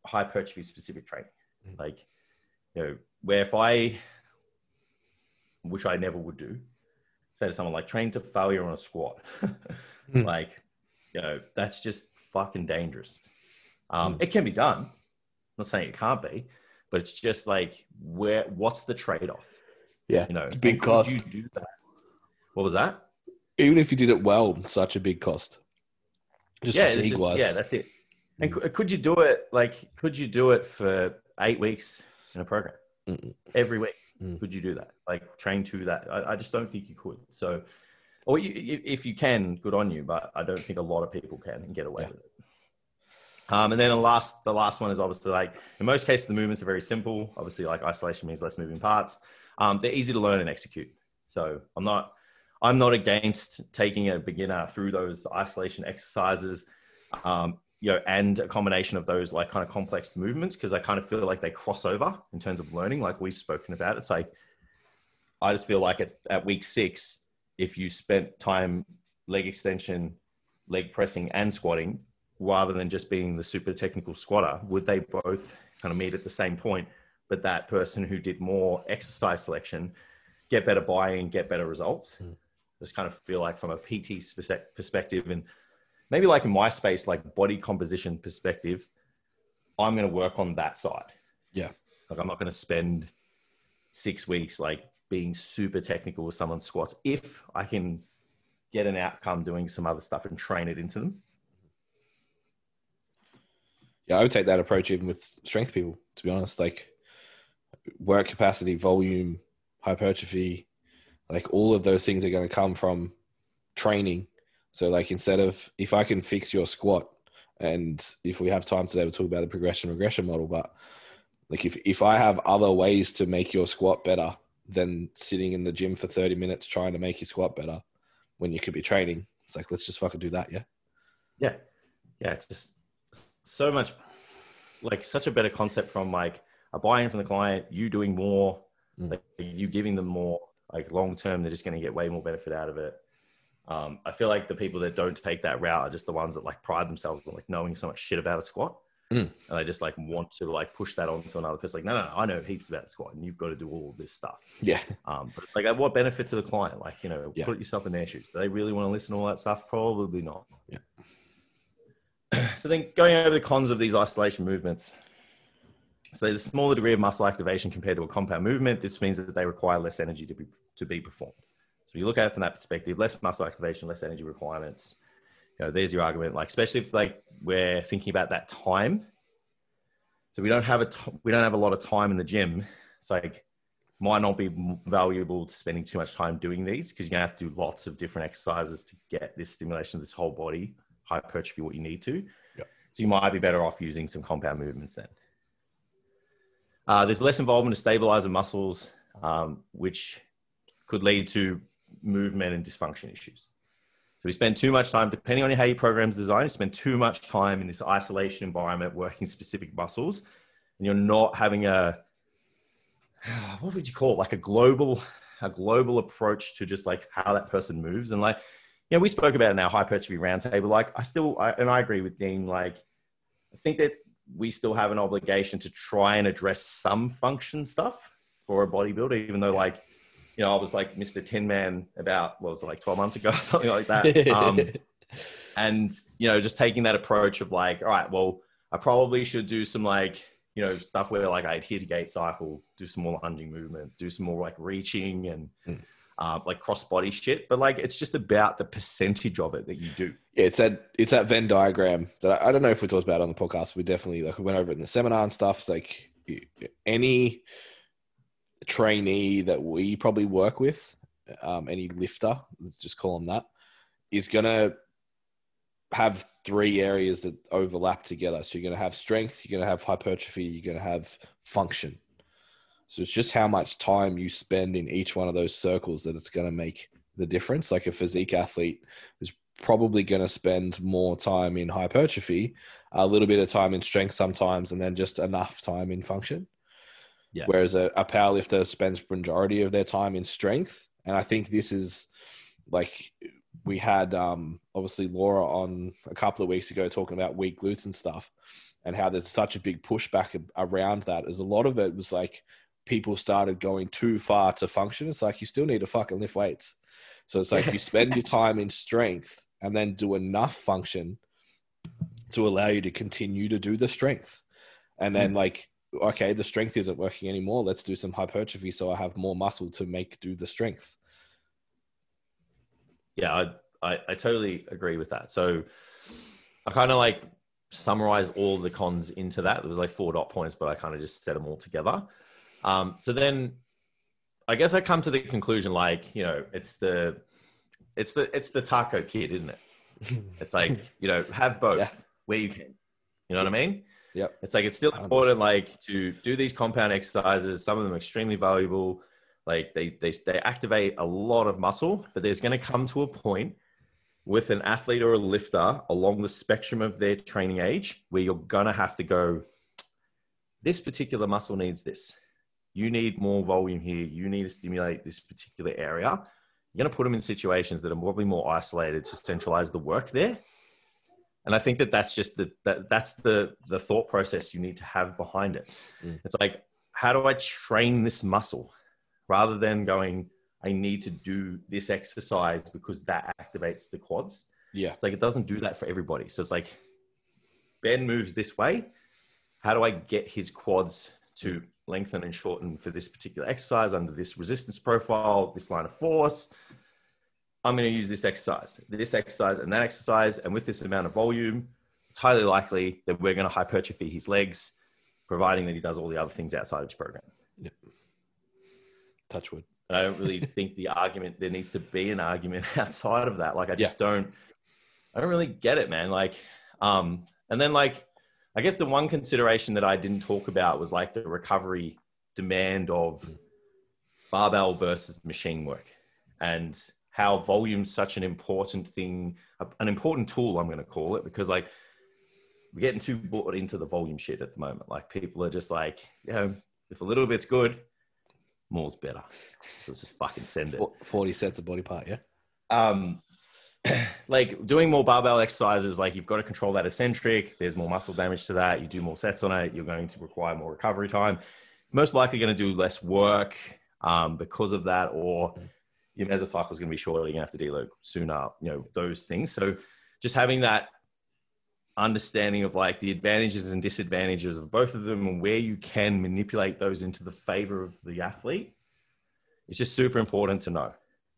Speaker 2: hypertrophy specific training.
Speaker 1: Mm.
Speaker 2: Like, you know, where if I which I never would do. Say to someone like train to failure on a squat. *laughs*
Speaker 1: Mm.
Speaker 2: Like, you know, that's just fucking dangerous. Um,
Speaker 1: Mm.
Speaker 2: It can be done. I'm not saying it can't be, but it's just like where what's the trade-off?
Speaker 1: Yeah,
Speaker 2: You know,
Speaker 1: it's a big cost.
Speaker 2: You do that. What was that?
Speaker 1: Even if you did it well, such a big cost. Just
Speaker 2: yeah,
Speaker 1: fatigue wise.
Speaker 2: yeah, that's it. And
Speaker 1: Mm.
Speaker 2: could you do it like could you do it for eight weeks in a program
Speaker 1: Mm-mm.
Speaker 2: every week?
Speaker 1: Mm.
Speaker 2: Could you do that? Like train to that? I, I just don't think you could. So, or you, you- if you can, good on you. But I don't think a lot of people can and get away
Speaker 1: Yeah.
Speaker 2: with it. Um, and then the last, the last one is obviously like in most cases the movements are very simple. Obviously, like isolation means less moving parts. Um, they're easy to learn and execute. So I'm not, I'm not against taking a beginner through those isolation exercises. Um, you know, and a combination of those like kind of complex movements because I kind of feel like they cross over in terms of learning, like we've spoken about. It's like I just feel like it's at week six, if you spent time leg extension, leg pressing, and squatting, rather than just being the super technical squatter, would they both kind of meet at the same point? But that person who did more exercise selection get better buy-in, get better results.
Speaker 1: Mm.
Speaker 2: Just kind of feel like from a PT perspective and maybe like in my space, like body composition perspective, I'm going to work on that side.
Speaker 1: Yeah.
Speaker 2: Like I'm not going to spend six weeks like being super technical with someone's squats if I can get an outcome doing some other stuff and train it into them.
Speaker 1: Yeah, I would take that approach even with strength people, to be honest. Like work capacity, volume, hypertrophy, like all of those things are going to come from training. So, like, instead of if I can fix your squat, and if we have time today, we'll talk about the progression regression model. But like, if if I have other ways to make your squat better than sitting in the gym for 30 minutes trying to make your squat better when you could be training, it's like, let's just fucking do that. Yeah.
Speaker 2: Yeah. Yeah. It's just so much like such a better concept from like a buy-in from the client, you doing more,
Speaker 1: Mm.
Speaker 2: like you giving them more, like long term, they're just going to get way more benefit out of it. Um, I feel like the people that don't take that route are just the ones that like pride themselves on like knowing so much shit about a squat.
Speaker 1: Mm.
Speaker 2: And they just like want to like push that onto another person. Like, no, no, no, I know heaps about squat and you've got to do all of this stuff.
Speaker 1: Yeah.
Speaker 2: Um, but like, what benefit to the client? Like, you know,
Speaker 1: Yeah.
Speaker 2: put yourself in their shoes. Do they really want to listen to all that stuff? Probably not.
Speaker 1: Yeah. *clears throat*
Speaker 2: So then, going over the cons of these isolation movements. So the smaller degree of muscle activation compared to a compound movement. This means that they require less energy to be to be performed. So you look at it from that perspective: less muscle activation, less energy requirements. You know, there's your argument. Like, especially if like we're thinking about that time. So we don't have a t- we don't have a lot of time in the gym. It's like might not be valuable to spending too much time doing these because you're gonna have to do lots of different exercises to get this stimulation of this whole body hypertrophy what you need to.
Speaker 1: Yep.
Speaker 2: So you might be better off using some compound movements then. Uh, there's less involvement of stabilizer muscles, um, which could lead to movement and dysfunction issues. So we spend too much time, depending on how your program's designed, you spend too much time in this isolation environment working specific muscles, and you're not having a *sighs* what would you call it? Like a global, a global approach to just like how that person moves. And like, you know, we spoke about in our hypertrophy roundtable. Like, I still, I, and I agree with Dean. Like, I think that we still have an obligation to try and address some function stuff for a bodybuilder, even though like, you know, I was like Mr. Tin Man about what was it, like 12 months ago or *laughs* something like that. Um, *laughs* and, you know, just taking that approach of like, all right, well, I probably should do some like, you know, stuff where like I adhere to gait cycle, do some more lunging movements, do some more like reaching and mm. Uh, like crossbody shit. But like, it's just about the percentage of it that you do.
Speaker 1: Yeah, it's that it's that Venn diagram that I, I don't know if we talked about on the podcast. We definitely like we went over it in the seminar and stuff. It's like any trainee that we probably work with, um, any lifter, let's just call them that, is gonna have three areas that overlap together. So you're going to have strength, you're going to have hypertrophy, you're going to have function. So it's just how much time you spend in each one of those circles that it's going to make the difference. Like a physique athlete is probably going to spend more time in hypertrophy, a little bit of time in strength sometimes, and then just enough time in function. Yeah. Whereas a, a powerlifter spends majority of their time in strength. And I think this is like we had um, obviously Laura on a couple of weeks ago talking about weak glutes and stuff, and how there's such a big pushback around that. As a lot of it was like people started going too far to function. It's like you still need to fucking lift weights. So it's like you *laughs* spend your time in strength and then do enough function to allow you to continue to do the strength. And then mm. like, okay, the strength isn't working anymore. Let's do some hypertrophy so I have more muscle to make do the strength
Speaker 2: yeah, I, I, I totally agree with that. So I kind of like summarize all the cons into that. There was like four dot points, but I kind of just set them all together. Um, so then I guess I come to the conclusion like, you know, it's the it's the it's the taco kid, isn't it? *laughs* It's like, you know, have both yeah. where you can. You know what I mean?
Speaker 1: Yep.
Speaker 2: It's like it's still important like to do these compound exercises, some of them extremely valuable like they they they activate a lot of muscle, but there's going to come to a point with an athlete or a lifter along the spectrum of their training age where you're going to have to go this particular muscle needs this. You need more volume here. You need to stimulate this particular area. You're going to put them in situations that are probably more isolated to centralize the work there. And I think that that's just the that that's the the thought process you need to have behind it. Mm. It's like, how do I train this muscle? rather than going, I need to do this exercise because that activates the quads.
Speaker 1: Yeah.
Speaker 2: It's like it doesn't do that for everybody. So it's like Ben moves this way. How do I get his quads to lengthen and shorten for this particular exercise under this resistance profile, this line of force? I'm going to use this exercise, this exercise, and that exercise. And with this amount of volume, it's highly likely that we're going to hypertrophy his legs, providing that he does all the other things outside of his program.
Speaker 1: Yep. Touchwood.
Speaker 2: I don't really *laughs* think the argument there needs to be an argument *laughs* outside of that. Like I just yeah. don't I don't really get it, man. Like um and then like I guess the one consideration that I didn't talk about was like the recovery demand of barbell versus machine work and how volume's such an important thing, an important tool, I'm going to call it, because like we're getting too bought into the volume shit at the moment. Like people are just like, you know, if a little bit's good, more's better. So let's just fucking send it.
Speaker 1: 40 sets of body part, yeah?
Speaker 2: Um, *clears throat* like doing more barbell exercises, like you've got to control that eccentric. There's more muscle damage to that. You do more sets on it. You're going to require more recovery time. Most likely going to do less work um, because of that, or your mesocycle is going to be shorter. You're going to have to deload sooner. You know those things. So just having that understanding of like the advantages and disadvantages of both of them and where you can manipulate those into the favor of the athlete it's just super important to know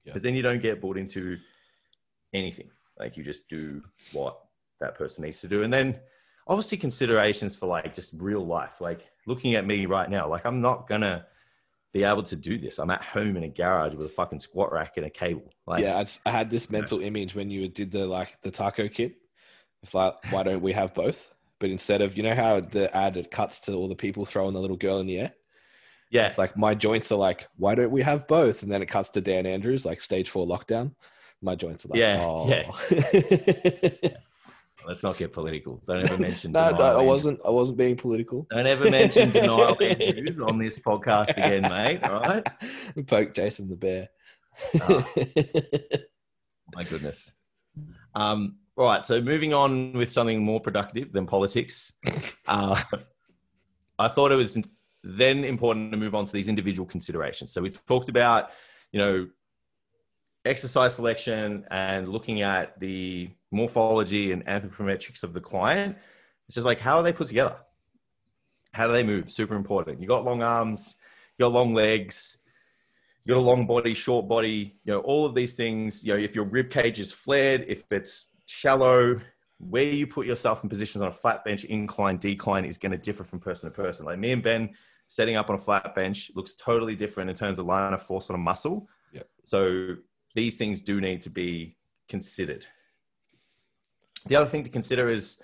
Speaker 2: because yeah. then you don't get bought into anything like you just do what that person needs to do and then obviously considerations for like just real life like looking at me right now like i'm not gonna be able to do this i'm at home in a garage with a fucking squat rack and a cable
Speaker 1: like yeah i, just, I had this mental image when you did the like the taco kit like, why don't we have both? but instead of you know how the ad it cuts to all the people throwing the little girl in the air.
Speaker 2: Yeah.
Speaker 1: It's like my joints are like, why don't we have both? And then it cuts to Dan Andrews, like stage four lockdown. My joints are like,
Speaker 2: Yeah,
Speaker 1: oh.
Speaker 2: yeah. *laughs* Let's not get political. Don't ever mention.
Speaker 1: no,
Speaker 2: denial
Speaker 1: no, I wasn't. I wasn't being political.
Speaker 2: Don't ever mention Daniel *laughs* Andrews on this podcast again, mate. All right. *laughs*
Speaker 1: Poke Jason the bear.
Speaker 2: Oh. My goodness. Um, all right. So moving on with something more productive than politics, uh, I thought it was then important to move on to these individual considerations. So we've talked about, you know, exercise selection and looking at the morphology and anthropometrics of the client. It's just like how are they put together? How do they move? Super important. You got long arms, you got long legs, you got a long body, short body, you know, all of these things, you know, if your rib cage is flared, if it's shallow, where you put yourself in positions on a flat bench, incline, decline is going to differ from person to person. Like me and Ben setting up on a flat bench looks totally different in terms of line of force on a muscle.
Speaker 1: Yep.
Speaker 2: So these things do need to be considered. The other thing to consider is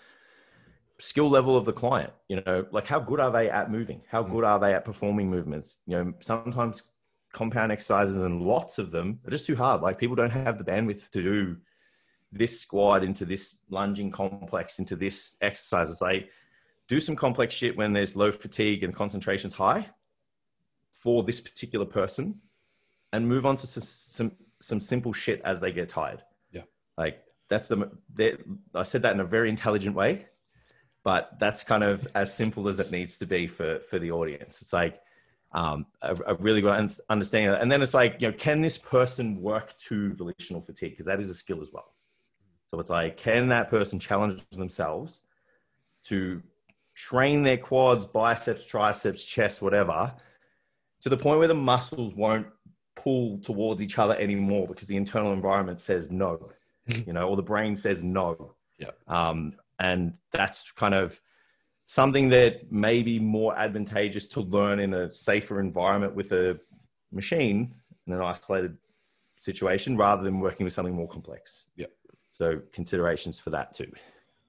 Speaker 2: skill level of the client. You know, like how good are they at moving? How good are they at performing movements? You know, sometimes compound exercises and lots of them are just too hard. Like people don't have the bandwidth to do this squat into this lunging complex into this exercise. It's like do some complex shit when there's low fatigue and concentration's high for this particular person and move on to some, some, simple shit as they get tired.
Speaker 1: Yeah.
Speaker 2: Like that's the, I said that in a very intelligent way, but that's kind of as simple as it needs to be for, for the audience. It's like, um, a, a really good un- understanding of that. And then it's like, you know, can this person work to volitional fatigue? Because that is a skill as well. So it's like, can that person challenge themselves to train their quads, biceps, triceps, chest, whatever, to the point where the muscles won't pull towards each other anymore because the internal environment says no, you know, or the brain says no.
Speaker 1: Yeah.
Speaker 2: Um, and that's kind of something that may be more advantageous to learn in a safer environment with a machine in an isolated situation rather than working with something more complex.
Speaker 1: Yep.
Speaker 2: So considerations for that too.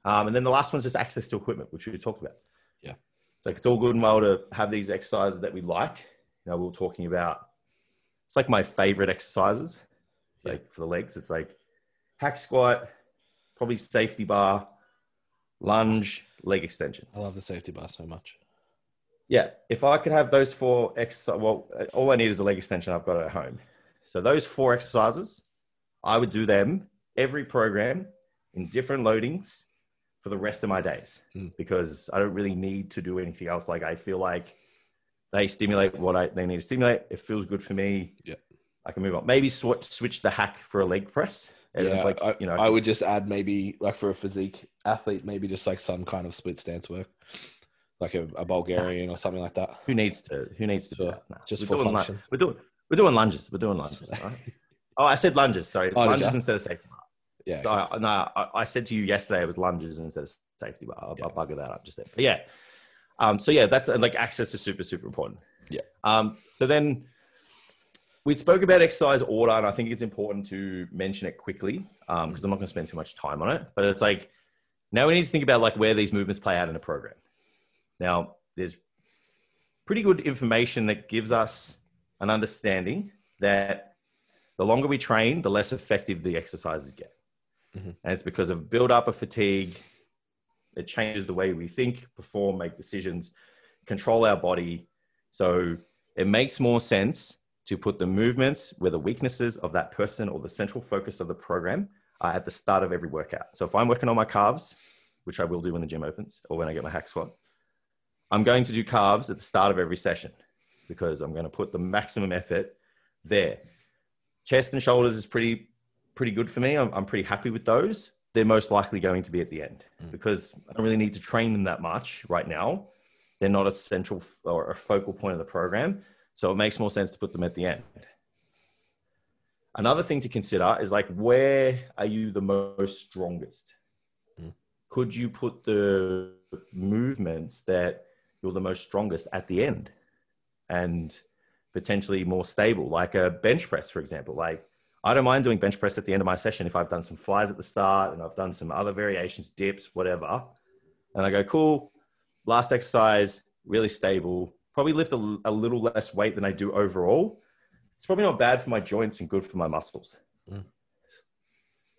Speaker 2: Um, and then the last one's just access to equipment, which we talked about.
Speaker 1: Yeah.
Speaker 2: So it's all good and well to have these exercises that we like. You know, we were talking about, it's like my favorite exercises. It's
Speaker 1: Yeah.
Speaker 2: like for the legs, it's like hack squat, probably safety bar, lunge, leg extension.
Speaker 1: I love the safety bar so much.
Speaker 2: Yeah, if I could have those four exercise, well, all I need is a leg extension. I've got it at home. So those four exercises, I would do them every program in different loadings for the rest of my days
Speaker 1: Mm.
Speaker 2: because I don't really need to do anything else. Like I feel like they stimulate what I they need to stimulate. It feels good for me.
Speaker 1: Yeah.
Speaker 2: I can move on. Maybe switch switch the hack for a leg press. And,
Speaker 1: Yeah,
Speaker 2: like
Speaker 1: I,
Speaker 2: you know,
Speaker 1: I would just add maybe like for a physique athlete, maybe just like some kind of split stance work, like a, a Bulgarian or something like that.
Speaker 2: who needs to who needs to do
Speaker 1: Sure.
Speaker 2: that? Nah,
Speaker 1: Just for
Speaker 2: doing, lun-
Speaker 1: function.
Speaker 2: we're doing we're doing lunges. We're doing lunges. *laughs* right? Oh, I said lunges. Sorry,
Speaker 1: Oh,
Speaker 2: lunges instead of safety bar.
Speaker 1: Yeah.
Speaker 2: So I, no, I, I said to you yesterday it was lunges instead of safety bar. I'll,
Speaker 1: Yeah.
Speaker 2: I'll bugger that up just there. But yeah, um, so yeah, that's like access is super super important.
Speaker 1: Yeah.
Speaker 2: Um, so then we spoke about exercise order, and I think it's important to mention it quickly because I'm not going to spend too much time on it. But it's like now we need to think about like where these movements play out in a program. Now there's pretty good information that gives us an understanding that the longer we train, the less effective the exercises get.
Speaker 1: Mhm.
Speaker 2: And it's because of build up of fatigue. It changes the way we think, perform, make decisions, control our body. So it makes more sense to put the movements where the weaknesses of that person or the central focus of the program are at the start of every workout. So if I'm working on my calves, which I will do when the gym opens or when I get my hack squat, I'm going to do calves at the start of every session because I'm going to put the maximum effort there. Chest and shoulders is pretty pretty good for me. I'm, I'm pretty happy with those. They're most likely going to be at the end
Speaker 1: Mm.
Speaker 2: because I don't really need to train them that much right now. They're not a central or a focal point of the program, so it makes more sense to put them at the end. Another thing to consider is like where are you the most strongest?
Speaker 1: Mm.
Speaker 2: Could you put the movements that you're the most strongest at the end and potentially more stable, like a bench press, for example. Like I don't mind doing bench press at the end of my session if I've done some flies at the start and I've done some other variations, dips, whatever. And I go, cool. Last exercise, really stable. Probably lift a, a little less weight than I do overall. It's probably not bad for my joints and good for my muscles.
Speaker 1: Mm.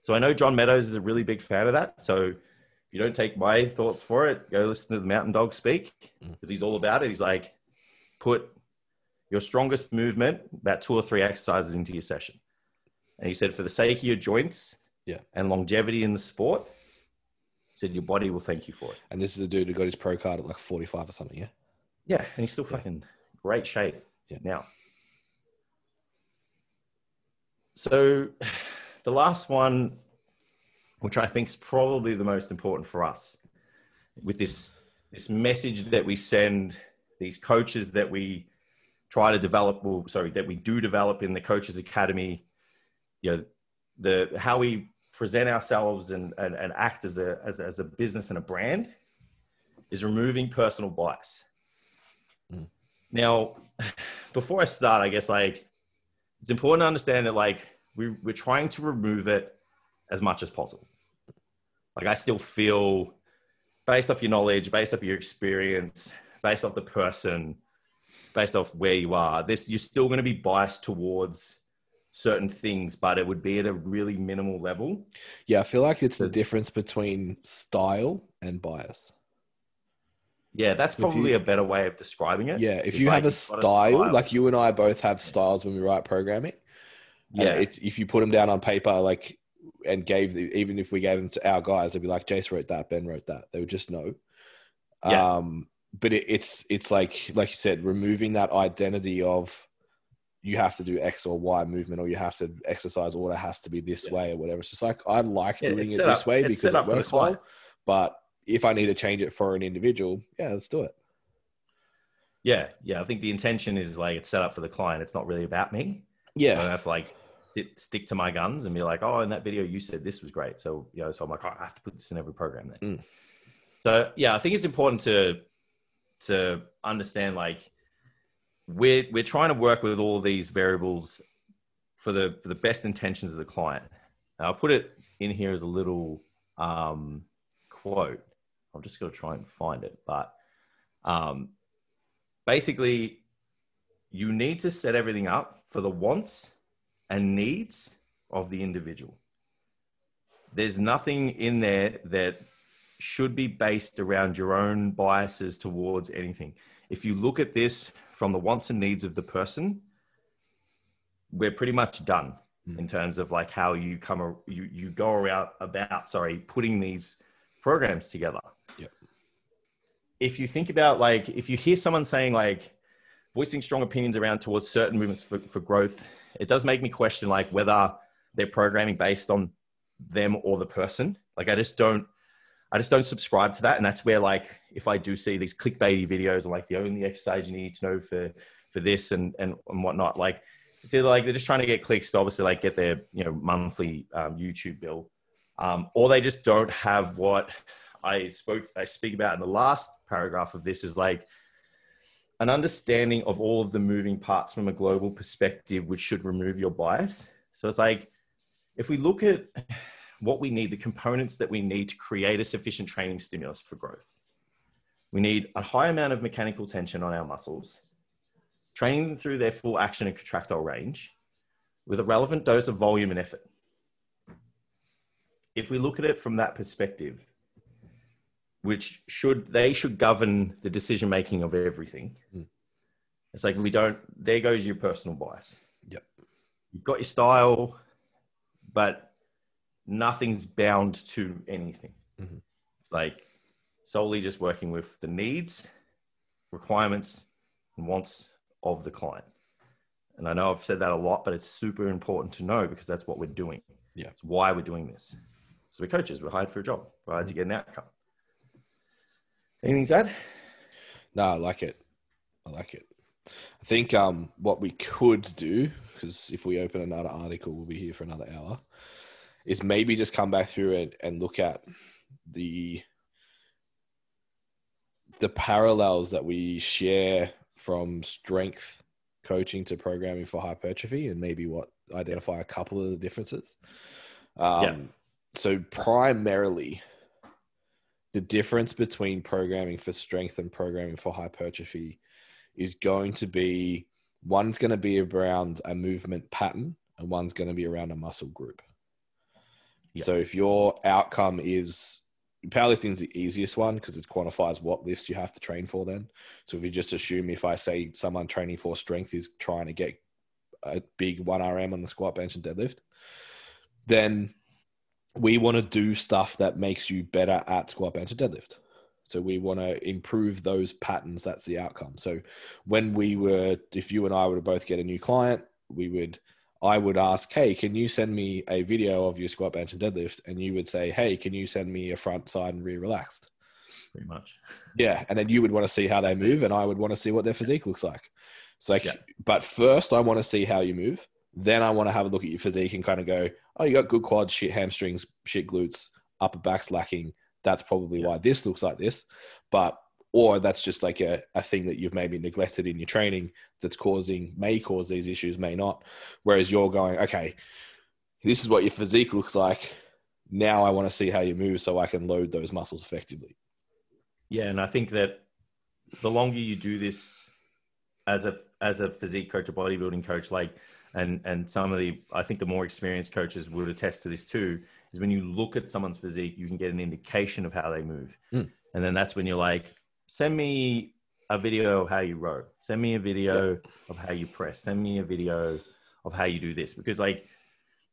Speaker 2: So I know John Meadows is a really big fan of that. So if you don't take my thoughts for it, go listen to the Mountain Dog speak because he's all about it. He's like, put your strongest movement, about two or three exercises into your session. And he said, for the sake of your joints
Speaker 1: Yeah.
Speaker 2: and longevity in the sport, he said, your body will thank you for it.
Speaker 1: And this is a dude who got his pro card at like 45 or something, yeah?
Speaker 2: Yeah. And he's still fucking great shape
Speaker 1: Yeah.
Speaker 2: now. So *sighs* the last one, which I think is probably the most important for us, with this this message that we send these coaches that we try to develop, well, sorry, that we do develop in the coaches academy, you know, the how we present ourselves and, and, and act as a, as, a- as a business and a brand is removing personal bias.
Speaker 1: Mm.
Speaker 2: Now, *laughs* before I start, I guess like it's important to understand that like we, we're trying to remove it as much as possible. Like I still feel based off your knowledge, based off your experience, based off the person, based off where you are, this you're still going to be biased towards certain things, but it would be at a really minimal level.
Speaker 1: Yeah, I feel like it's the difference between style and bias.
Speaker 2: Yeah, that's
Speaker 1: If you-
Speaker 2: probably a better way of describing it.
Speaker 1: Yeah, if you
Speaker 2: like
Speaker 1: have a
Speaker 2: you've got
Speaker 1: style, like you and I both have styles when we write programming.
Speaker 2: yeah,
Speaker 1: it, if you put them down on paper, like, and gave the, even if we gave them to our guys, they'd be like, Jace wrote that, Ben wrote that. They would just know.
Speaker 2: Yeah.
Speaker 1: Um, but it, it's it's like like you said, removing that identity of you have to do X or Y movement, or you have to exercise order has to be this
Speaker 2: Yeah.
Speaker 1: way or whatever. It's just like I like
Speaker 2: Yeah,
Speaker 1: doing it this
Speaker 2: up-
Speaker 1: way
Speaker 2: it's
Speaker 1: because it
Speaker 2: up for the
Speaker 1: works well. But if I need to change it for an individual, yeah, let's do it.
Speaker 2: yeah, yeah. I think the intention is like it's set up for the client. It's not really about me. I
Speaker 1: Yeah,
Speaker 2: don't have to like sit, stick to my guns and be like, oh, in that video you said this was great. So you know, so I'm like, oh, I have to put this in every program then.
Speaker 1: Mm.
Speaker 2: So yeah, I think it's important to to understand like we're we're trying to work with all these variables for the for the best intentions of the client. And I'll put it in here as a little um, quote. I'm just going to try and find it, but um, basically, you need to set everything up for the wants and needs of the individual. There's nothing in there that should be based around your own biases towards anything. If you look at this from the wants and needs of the person, we're pretty much done
Speaker 1: Mm.
Speaker 2: in terms of like how you come you you go around about sorry putting these programs together.
Speaker 1: Yep.
Speaker 2: If you think about like if you hear someone saying like voicing strong opinions around towards certain movements for, for growth, it does make me question like whether they're programming based on them or the person. Like I just don't I just don't subscribe to that. And that's where like if I do see these clickbaity videos like the only exercise you need to know for for this and and, and whatnot, like it's either like they're just trying to get clicks to obviously like get their you know monthly um, YouTube bill, um, or they just don't have what I spoke I speak about in the last paragraph of this is like an understanding of all of the moving parts from a global perspective, which should remove your bias. So it's like if we look at what we need, the components that we need to create a sufficient training stimulus for growth. We need a high amount of mechanical tension on our muscles, training them through their full action and contractile range with a relevant dose of volume and effort. If we look at it from that perspective, which should they should govern the decision making of everything.
Speaker 1: Mm.
Speaker 2: It's like we don't. There goes your personal bias.
Speaker 1: Yep.
Speaker 2: You've got your style, but nothing's bound to anything.
Speaker 1: Mhm.
Speaker 2: It's like solely just working with the needs, requirements, and wants of the client. And I know I've said that a lot, but it's super important to know because that's what we're doing.
Speaker 1: Yeah.
Speaker 2: It's why we're doing this. So we're coaches. We're hired for a job. We're hired to get an outcome. Anything to add?
Speaker 1: No, I like it. I like it. I think um, what we could do, because if we open another article, we'll be here for another hour, is maybe just come back through and, and look at the the parallels that we share from strength coaching to programming for hypertrophy and maybe what identify a couple of the differences. Um,
Speaker 2: Yeah.
Speaker 1: So primarily, the difference between programming for strength and programming for hypertrophy is going to be one's going to be around a movement pattern and one's going to be around a muscle group. Yeah. So if your outcome is powerlifting is the easiest one because it quantifies what lifts you have to train for then. So if you just assume if I say someone training for strength is trying to get a big 1RM on the squat bench and deadlift, then we want to do stuff that makes you better at squat bench and deadlift. So we want to improve those patterns. That's the outcome. So when we were, if you and I were to both get a new client, we would, I would ask, hey, can you send me a video of your squat, bench, and deadlift? And you would say, hey, can you send me a front, side, and rear relaxed?
Speaker 2: Pretty much. *laughs*
Speaker 1: Yeah, and then you would want to see how they move, and I would want to see what their physique looks like. So, like, yeah. but first, I want to see how you move. Then I want to have a look at your physique and kind of go, oh, you got good quads, shit hamstrings, shit glutes, upper back's lacking that's probably yeah. why this looks like this. But or that's just like a, a thing that you've maybe neglected in your training that's causing may cause these issues, may not. Whereas you're going, okay, this is what your physique looks like. Now I want to see how you move so I can load those muscles effectively.
Speaker 2: Yeah, and I think that the longer you do this as a as a physique coach, a bodybuilding coach, like and and some of the I think the more experienced coaches would attest to this too, is when you look at someone's physique, you can get an indication of how they move. Mm. And then that's when you're like, send me a video of how you row. Send me a video yep. of how you press. Send me a video of how you do this. Because like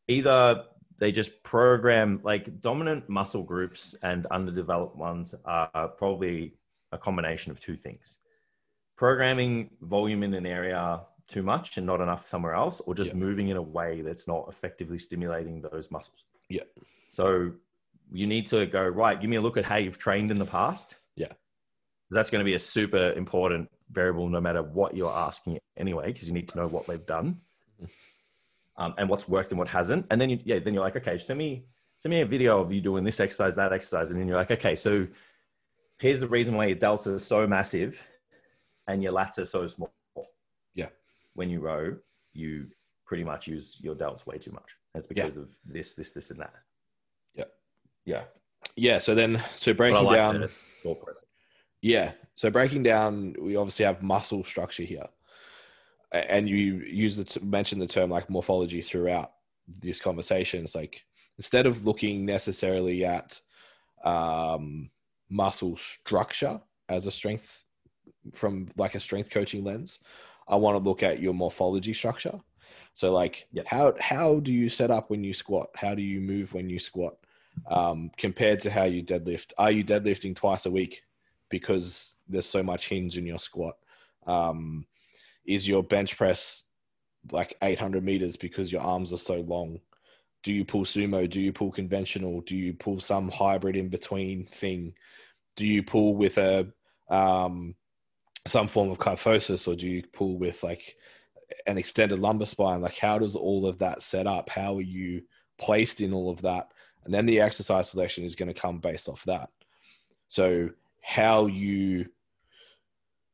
Speaker 2: either they just program like dominant muscle groups and underdeveloped ones are probably a combination of two things. Programming volume in an area too much and not enough somewhere else, or just yep. moving in a way that's not effectively stimulating those muscles.
Speaker 1: Yeah.
Speaker 2: So you need to go, right, give me a look at how you've trained in the past.
Speaker 1: Yeah.
Speaker 2: That's going to be a super important variable no matter what you're asking anyway, because you need to know what they've done um, and what's worked and what hasn't. And then you, yeah, then you're like, okay, send me, send me a video of you doing this exercise, that exercise. And then you're like, okay, so here's the reason why your delts are so massive and your lats are so small.
Speaker 1: Yeah.
Speaker 2: When you row, you pretty much use your delts way too much. It's because yeah. of this, this, this, and that.
Speaker 1: Yeah.
Speaker 2: Yeah.
Speaker 1: Yeah. So then, so breaking like down. Yeah. So breaking down, we obviously have muscle structure here, and you use the t- mention the term like morphology throughout this conversation. It's like instead of looking necessarily at um, muscle structure as a strength from like a strength coaching lens, I want to look at your morphology structure. So like yep. how how do you set up when you squat? How do you move when you squat? Um, compared to how you deadlift. Are you deadlifting twice a week because there's so much hinge in your squat? Um, is your bench press like 800 meters because your arms are so long? Do you pull sumo? Do you pull conventional? Do you pull some hybrid in between thing? Do you pull with a um, some form of kyphosis or do you pull with like an extended lumbar spine like how does all of that set up how are you placed in all of that and then the exercise selection is going to come based off that so how you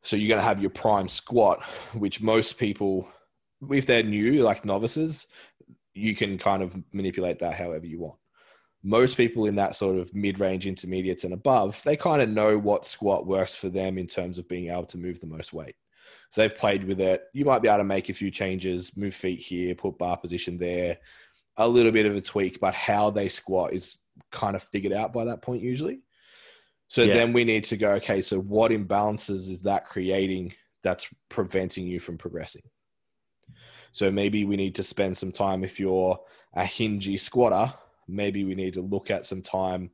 Speaker 1: so you're going to have your prime squat which most people if they're new like novices you can kind of manipulate that however you want most people in that sort of mid-range intermediates and above they kind of know what squat works for them in terms of being able to move the most weight so they've played with it. You might be able to make a few changes, move feet here, put bar position there, a little bit of a tweak, but how they squat is kind of figured out by that point usually. So yeah. then we need to go, okay, so what imbalances is that creating that's preventing you from progressing? So maybe we need to spend some time if you're a hingy squatter, maybe we need to look at some time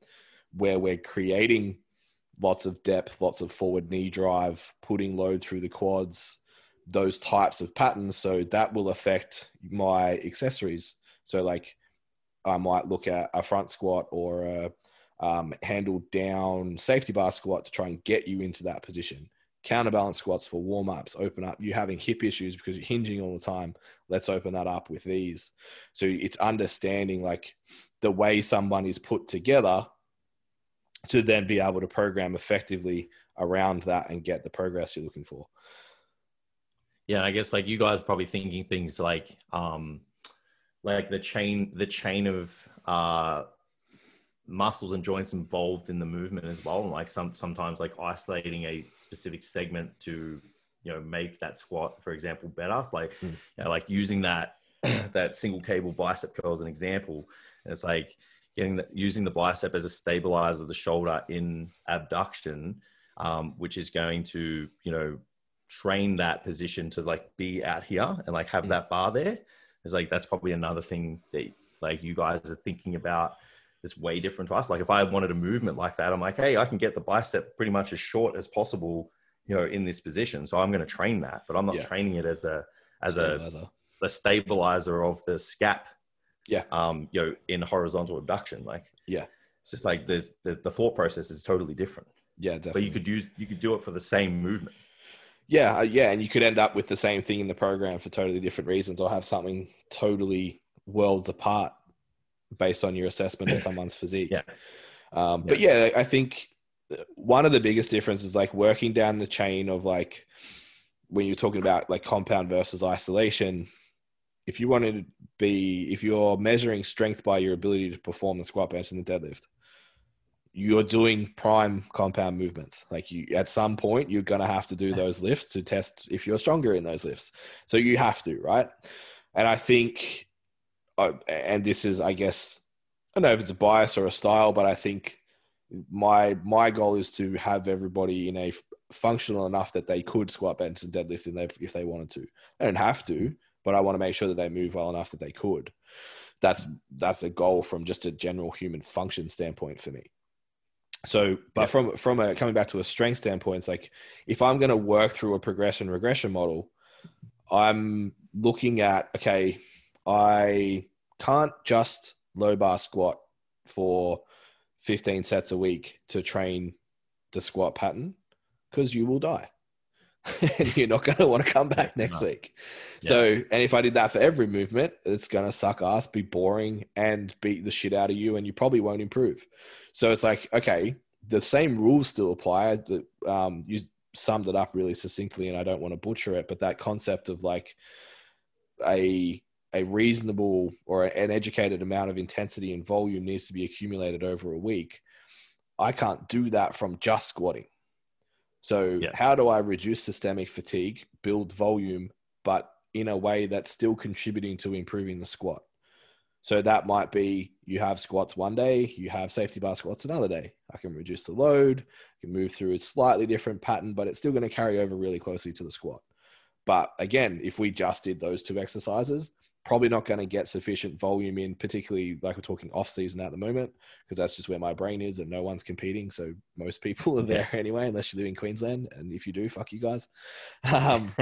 Speaker 1: where we're creating lots of depth, lots of forward knee drive, putting load through the quads, those types of patterns. So that will affect my accessories. So like I might look at a front squat or a um, handle down safety bar squat to try and get you into that position. Counterbalance squats for warm ups, open up. You're having hip issues because you're hinging all the time. Let's open that up with these. So it's understanding like the way someone is put together to then be able to program effectively around that and get the progress you're looking for.
Speaker 2: Yeah, I guess like you guys probably thinking things like um like the chain the chain of uh muscles and joints involved in the movement as well. And like some sometimes like isolating a specific segment to you know make that squat, for example, better. So like mm. you know, like using that *clears throat* that single cable bicep curl as an example. And it's like getting the, using the bicep as a stabilizer of the shoulder in abduction, um, which is going to you know train that position to like be out here and like have mm. that bar there. It's like that's probably another thing that like you guys are thinking about that's way different to us. Like if I wanted a movement like that, I'm like, hey, I can get the bicep pretty much as short as possible, you know, in this position. So I'm going to train that, but I'm not yeah. training it as a as a the stabilizer of the scap.
Speaker 1: Yeah.
Speaker 2: Um, you know, in horizontal abduction, like
Speaker 1: yeah,
Speaker 2: it's just like the the, the thought process is totally different.
Speaker 1: Yeah, definitely.
Speaker 2: But you could use you could do it for the same movement.
Speaker 1: Yeah, uh, yeah, and you could end up with the same thing in the program for totally different reasons, or have something totally worlds apart based on your assessment of *laughs* someone's physique.
Speaker 2: Yeah.
Speaker 1: Um, but yeah, I think one of the biggest differences is like working down the chain of like when you're talking about like compound versus isolation. If you want to be, if you're measuring strength by your ability to perform the squat, bench, and the deadlift, you're doing prime compound movements. Like you, at some point, you're going to have to do those lifts to test if you're stronger in those lifts. So you have to, right? And I think and this is, I guess, I don't know if it's a bias or a style, but I think my my goal is to have everybody in a functional enough that they could squat, bench, and deadlift if they, if they wanted to. They don't have to, but I want to make sure that they move well enough that they could. That's that's a goal from just a general human function standpoint for me. So, but yeah. from from a coming back to a strength standpoint, it's like if I'm going to work through a progression regression model, I'm looking at okay, I can't just low bar squat for 15 sets a week to train the squat pattern because you will die. and *laughs* you're not going to want to come back next no. week. Yeah. So, and if I did that for every movement, it's going to suck ass, be boring, and beat the shit out of you, and you probably won't improve. So it's like, okay, the same rules still apply. Um, you summed it up really succinctly, and I don't want to butcher it, but that concept of like a a reasonable or an educated amount of intensity and volume needs to be accumulated over a week. I can't do that from just squatting. So, yeah. how do I reduce systemic fatigue, build volume, but in a way that's still contributing to improving the squat? So, that might be you have squats one day, you have safety bar squats another day. I can reduce the load, I can move through a slightly different pattern, but it's still going to carry over really closely to the squat. But again, if we just did those two exercises, probably not going to get sufficient volume in, particularly like we're talking off season at the moment, because that's just where my brain is and no one's competing. So most people are there anyway, unless you live in Queensland. And if you do, fuck you guys. Um,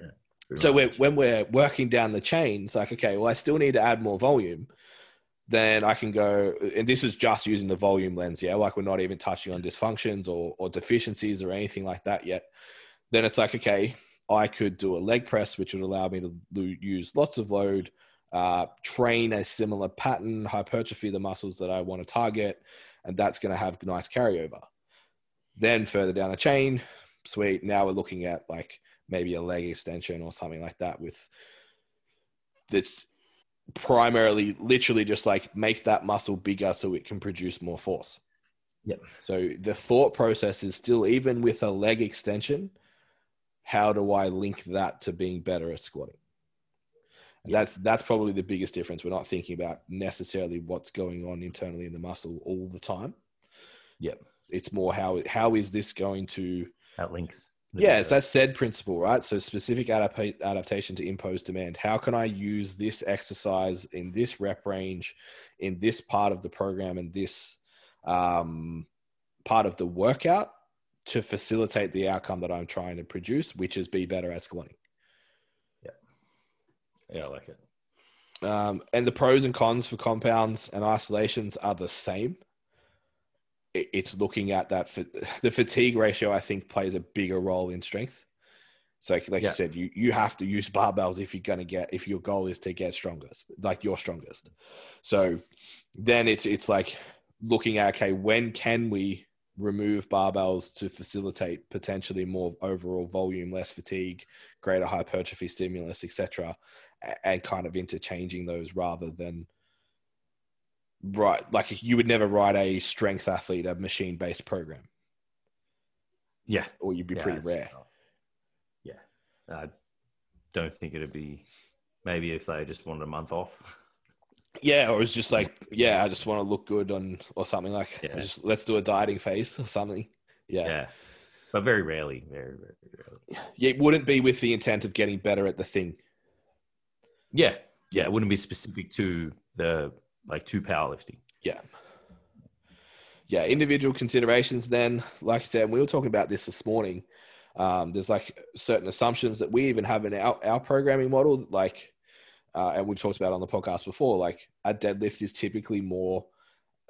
Speaker 1: *laughs* so we're, when we're working down the chain, it's like, okay, well, I still need to add more volume. Then I can go, and this is just using the volume lens. Yeah. Like we're not even touching on dysfunctions or, or deficiencies or anything like that yet. Then it's like, okay, I could do a leg press, which would allow me to use lots of load, uh, train a similar pattern, hypertrophy the muscles that I want to target, and that's going to have nice carryover. Then further down the chain, sweet. Now we're looking at like maybe a leg extension or something like that with that's primarily literally just like make that muscle bigger so it can produce more force.
Speaker 2: Yep.
Speaker 1: So the thought process is still even with a leg extension, how do I link that to being better at squatting? And that's that's probably the biggest difference. We're not thinking about necessarily what's going on internally in the muscle all the time.
Speaker 2: Yep.
Speaker 1: It's more how how is this going to
Speaker 2: that links.
Speaker 1: Yeah, it's that SAID principle, right? So specific adap- adaptation to impose demand. How can I use this exercise in this rep range, in this part of the program, and this um, part of the workout to facilitate the outcome that I'm trying to produce, which is be better at squatting.
Speaker 2: Yeah. Yeah, I like it.
Speaker 1: Um, and the pros and cons for compounds and isolations are the same. It's looking at that. for *laughs* The fatigue ratio, I think, plays a bigger role in strength. So, like yeah. you said, you, you have to use barbells if you're going to get, if your goal is to get strongest, like your strongest. So then it's, it's like looking at, okay, when can we remove barbells to facilitate potentially more overall volume, less fatigue, greater hypertrophy stimulus, etc., and kind of interchanging those rather than Right. Like you would never write a strength athlete a machine based program,
Speaker 2: Yeah.
Speaker 1: or you'd be
Speaker 2: Yeah,
Speaker 1: pretty rare.
Speaker 2: not- Yeah. I don't think it'd be maybe if they just wanted a month off. *laughs*
Speaker 1: Yeah, or it's just like, yeah, I just want to look good on or something like.
Speaker 2: Yeah.
Speaker 1: Just let's do a dieting phase or something.
Speaker 2: Yeah.
Speaker 1: Yeah.
Speaker 2: But very rarely, very, very rarely.
Speaker 1: yeah, it wouldn't be with the intent of getting better at the thing.
Speaker 2: Yeah. Yeah. It wouldn't be specific to the like to powerlifting.
Speaker 1: Yeah. Yeah, individual considerations. Then, like I said, we were talking about this this morning. Um, there's like certain assumptions that we even have in our, our programming model, like, uh, and we've talked about on the podcast before. Like, a deadlift is typically more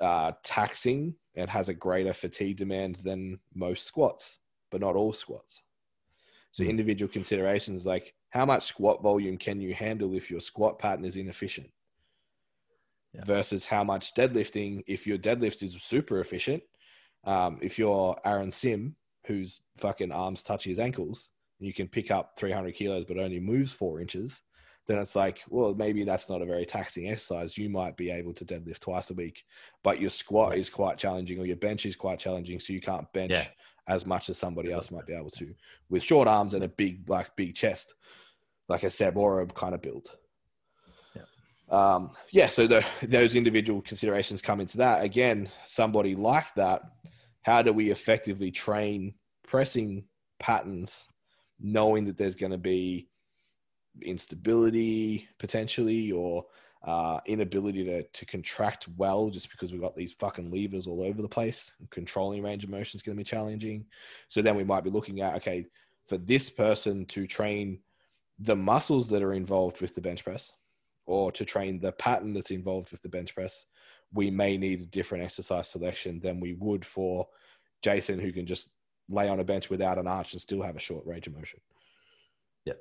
Speaker 1: uh, taxing and has a greater fatigue demand than most squats, but not all squats. So,
Speaker 2: Mm.
Speaker 1: individual considerations like how much squat volume can you handle if your squat pattern is inefficient?
Speaker 2: Yeah.
Speaker 1: versus how much deadlifting if your deadlift is super efficient um, if you're aaron sim whose fucking arms touch his ankles and you can pick up 300 kilos but only moves four inches then it's like well maybe that's not a very taxing exercise. You might be able to deadlift twice a week but your squat is quite challenging or your bench is quite challenging so you can't bench
Speaker 2: Yeah.
Speaker 1: as much as somebody else might be able to with short arms and a big like big chest like a seb or a kind of build. Um, yeah, so the, those individual considerations come into that. Again, somebody like that, how do we effectively train pressing patterns, knowing that there's going to be instability potentially or uh, inability to, to contract well just because we've got these fucking levers all over the place. Controlling range of motion is going to be challenging. So then we might be looking at, okay, for this person to train the muscles that are involved with the bench press or to train the pattern that's involved with the bench press, we may need a different exercise selection than we would for Jason, who can just lay on a bench without an arch and still have a short range of motion.
Speaker 2: Yep.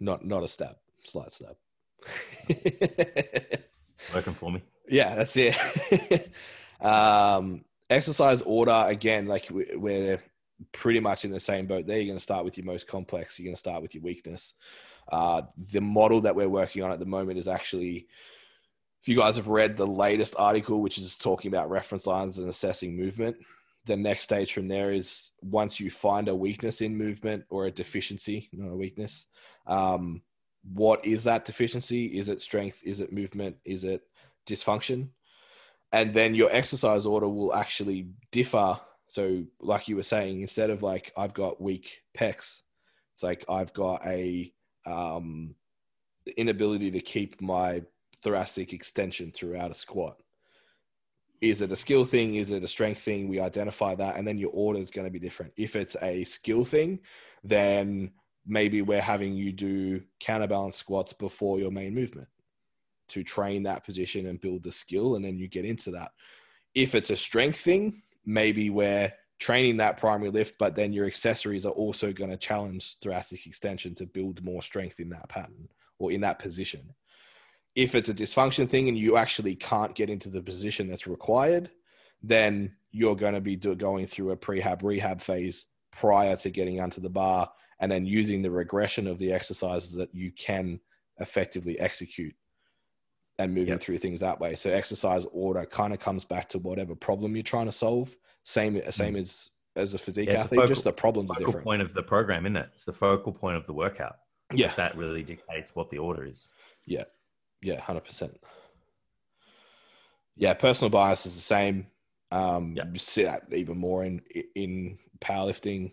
Speaker 1: Not not a stab, slight stab. *laughs*
Speaker 2: Working for me.
Speaker 1: yeah, that's it. *laughs* um, exercise order again, like we- we're pretty much in the same boat. There, you're going to start with your most complex. You're going to start with your weakness. Uh, the model that we're working on at the moment is actually, if you guys have read the latest article, which is talking about reference lines and assessing movement, the next stage from there is once you find a weakness in movement or a deficiency, not a weakness, um, what is that deficiency? Is it strength? Is it movement? Is it dysfunction? And then your exercise order will actually differ. So, like you were saying, instead of like I've got weak pecs, it's like I've got a um, inability to keep my thoracic extension throughout a squat. Is it a skill thing? Is it a strength thing? We identify that, and then your order is going to be different. If it's a skill thing, then maybe we're having you do counterbalance squats before your main movement to train that position and build the skill, and then you get into that. If it's a strength thing, maybe we're training that primary lift, but then your accessories are also going to challenge thoracic extension to build more strength in that pattern or in that position. If it's a dysfunction thing and you actually can't get into the position that's required, then you're going to be do, going through a prehab rehab phase prior to getting onto the bar and then using the regression of the exercises that you can effectively execute and moving
Speaker 2: Yep.
Speaker 1: through things that way. So exercise order kind of comes back to whatever problem you're trying to solve. Same same as as a physique
Speaker 2: Mm. Yeah, it's a
Speaker 1: athlete, just the problems are
Speaker 2: Focal
Speaker 1: different.
Speaker 2: point of the program, isn't it? It's the focal point of the workout.
Speaker 1: Yeah,
Speaker 2: That really dictates what the order is.
Speaker 1: yeah, Yeah, hundred percent. Yeah, personal bias is the same. Um,
Speaker 2: Yeah.
Speaker 1: You see that even more in in powerlifting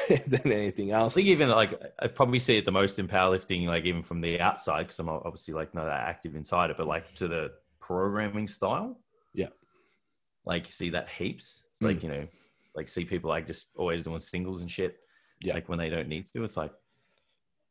Speaker 1: *laughs* than anything else.
Speaker 2: I think even like I probably see it the most in powerlifting, like even from the outside, because I'm obviously like not that active inside it, but like to the programming style.
Speaker 1: Yeah.
Speaker 2: Like you see that heaps. It's
Speaker 1: Mm.
Speaker 2: like, you know, like see people like just always doing singles and shit.
Speaker 1: Yeah.
Speaker 2: Like when they don't need to, it's like,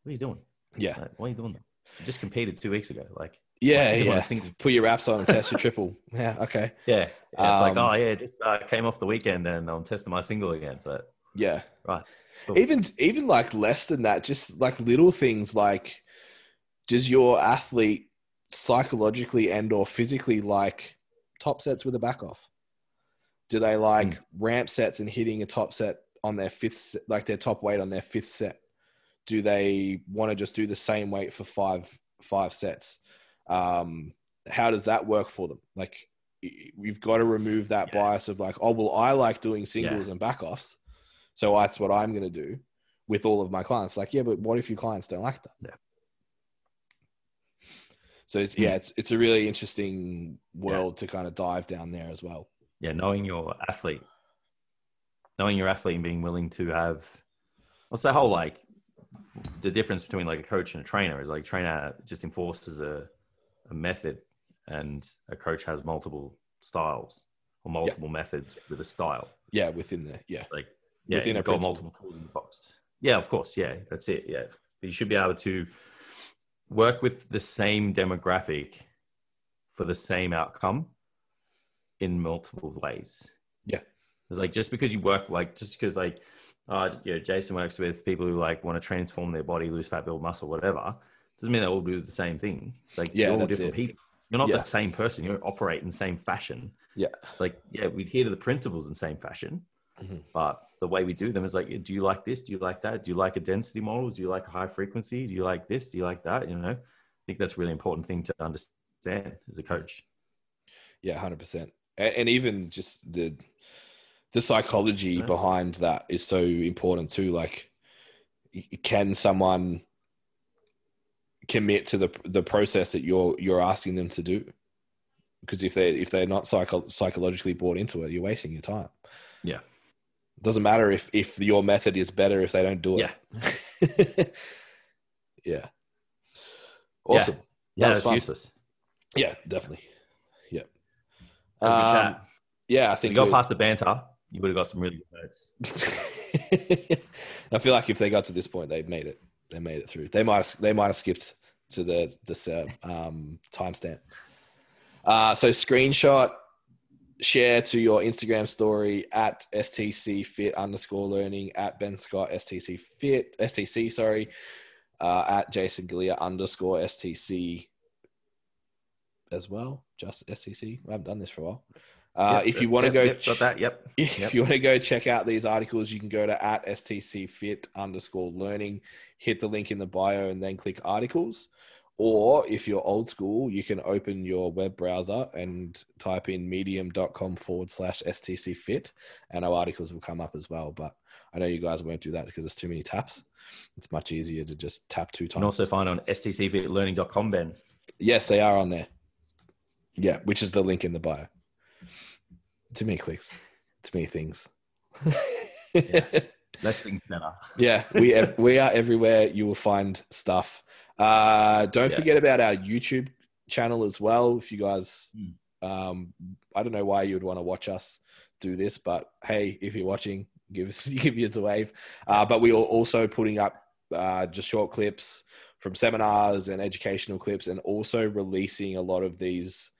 Speaker 2: what are you doing?
Speaker 1: Yeah,
Speaker 2: Like, why are you doing that? You just competed two weeks ago. Like,
Speaker 1: yeah, yeah. Put your wraps on and test your triple. Yeah, okay.
Speaker 2: Yeah. *laughs* Yeah, it's like,
Speaker 1: Um,
Speaker 2: oh yeah, just uh, came off the weekend and I'm testing my single again. So
Speaker 1: Yeah.
Speaker 2: Right. Cool.
Speaker 1: Even even like less than that, just like little things like does your athlete psychologically and or physically like top sets with a back off? Do they like ramp sets and hitting a top set on their fifth like their top weight on their fifth set? Do they want to just do the same weight for five five sets? Um how does that work for them? Like, we've got to remove that
Speaker 2: Yeah.
Speaker 1: bias of like, oh, well, I like doing singles and back offs. So that's what I'm going to do with all of my clients. Like, yeah, but what if your clients don't like that?
Speaker 2: Yeah.
Speaker 1: So it's,
Speaker 2: Hmm.
Speaker 1: yeah, it's, it's a really interesting world to kind of dive down there as well.
Speaker 2: yeah, knowing your athlete, knowing your athlete and being willing to have, what's that whole like, the difference between like a coach and a trainer is like trainer just enforces a, a method and a coach has multiple styles or multiple methods with a style.
Speaker 1: Yeah, within the, yeah.
Speaker 2: Like, yeah,
Speaker 1: Within a
Speaker 2: got multiple tools in the box. Yeah, of course. Yeah, that's it. Yeah. You should be able to work with the same demographic for the same outcome in multiple ways.
Speaker 1: Yeah.
Speaker 2: It's like just because you work like just because like uh you know Jason works with people who like want to transform their body, lose fat, build muscle, whatever, doesn't mean they all do the same thing. It's like
Speaker 1: Yeah,
Speaker 2: you're all different
Speaker 1: it.
Speaker 2: people. You're not
Speaker 1: Yeah.
Speaker 2: the same person. You don't operate in the same fashion.
Speaker 1: Yeah.
Speaker 2: It's like, yeah, we adhere to the principles in the same fashion,
Speaker 1: Mhm.
Speaker 2: but the way we do them is like, do you like this? Do you like that? Do you like a density model? Do you like a high frequency? Do you like this? Do you like that? You know, I think that's a really important thing to understand as a coach.
Speaker 1: Yeah, hundred percent. And even just the the psychology
Speaker 2: Yeah.
Speaker 1: behind that is so important too. Like, can someone commit to the the process that you're you're asking them to do? Because if they if they're not psycho- psychologically bought into it, you're wasting your time.
Speaker 2: Yeah.
Speaker 1: Doesn't matter if if your method is better if they don't do it. Yeah. *laughs* yeah. Awesome.
Speaker 2: Yeah,
Speaker 1: was
Speaker 2: it's
Speaker 1: fun.
Speaker 2: useless.
Speaker 1: Yeah, definitely. Yeah.
Speaker 2: It was
Speaker 1: Um,
Speaker 2: chat.
Speaker 1: Yeah, I
Speaker 2: If
Speaker 1: think
Speaker 2: you got past the banter, you would have got some really good notes. *laughs*
Speaker 1: I feel like if they got to this point, they made it. They made it through. They might. They might have skipped to the this uh, um, timestamp. Uh, so screenshot, share to your Instagram story at stc fit underscore learning at Ben Scott stc fit stc sorry uh, at Jason Galea underscore stc as well. Just stc. I haven't done this for a while. Uh,
Speaker 2: Yep,
Speaker 1: if you want to
Speaker 2: yep,
Speaker 1: go
Speaker 2: yep, got that. Yep. *laughs*
Speaker 1: if
Speaker 2: Yep.
Speaker 1: you want to go check out these articles, you can go to at STC fit underscore learning, hit the link in the bio, and then click articles. Or if you're old school, you can open your web browser and type in medium.com forward slash STC fit, and our articles will come up as well. But I know you guys won't do that because there's too many taps. It's much easier to just tap two times.
Speaker 2: And also find on stcfitlearning.com, Ben.
Speaker 1: yes, they are on there. Yeah, which is the link in the bio. Too many clicks, too many things. *laughs*
Speaker 2: Yeah. *laughs* Less things better.
Speaker 1: yeah, we we are everywhere. You will find stuff. Uh, don't
Speaker 2: Yeah.
Speaker 1: forget about our YouTube channel as well. If you guys,
Speaker 2: Hmm.
Speaker 1: um, I don't know why you would want to watch us do this, but hey, if you're watching, give us *laughs* give us a wave. Uh, but we are also putting up uh, just short clips from seminars and educational clips, and also releasing a lot of these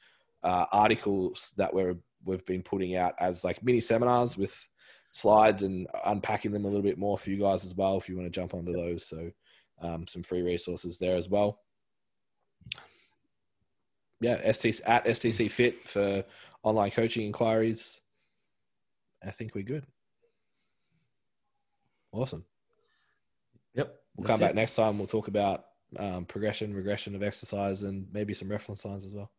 Speaker 1: uh, articles that we're we've been putting out as like mini seminars with slides and unpacking them a little bit more for you guys as well if you want to jump onto those so um, some free resources there as well yeah STC, at stc fit for online coaching inquiries i think we're good awesome
Speaker 2: Yep.
Speaker 1: we'll come back
Speaker 2: it.
Speaker 1: next time we'll talk about um, progression regression of exercise and maybe some reference lines as well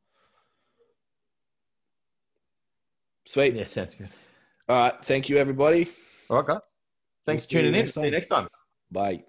Speaker 1: sweet
Speaker 2: Yeah, sounds good.
Speaker 1: all right thank you everybody
Speaker 2: All right, guys. Thanks
Speaker 1: We'll
Speaker 2: for tuning in. See you next time.
Speaker 1: bye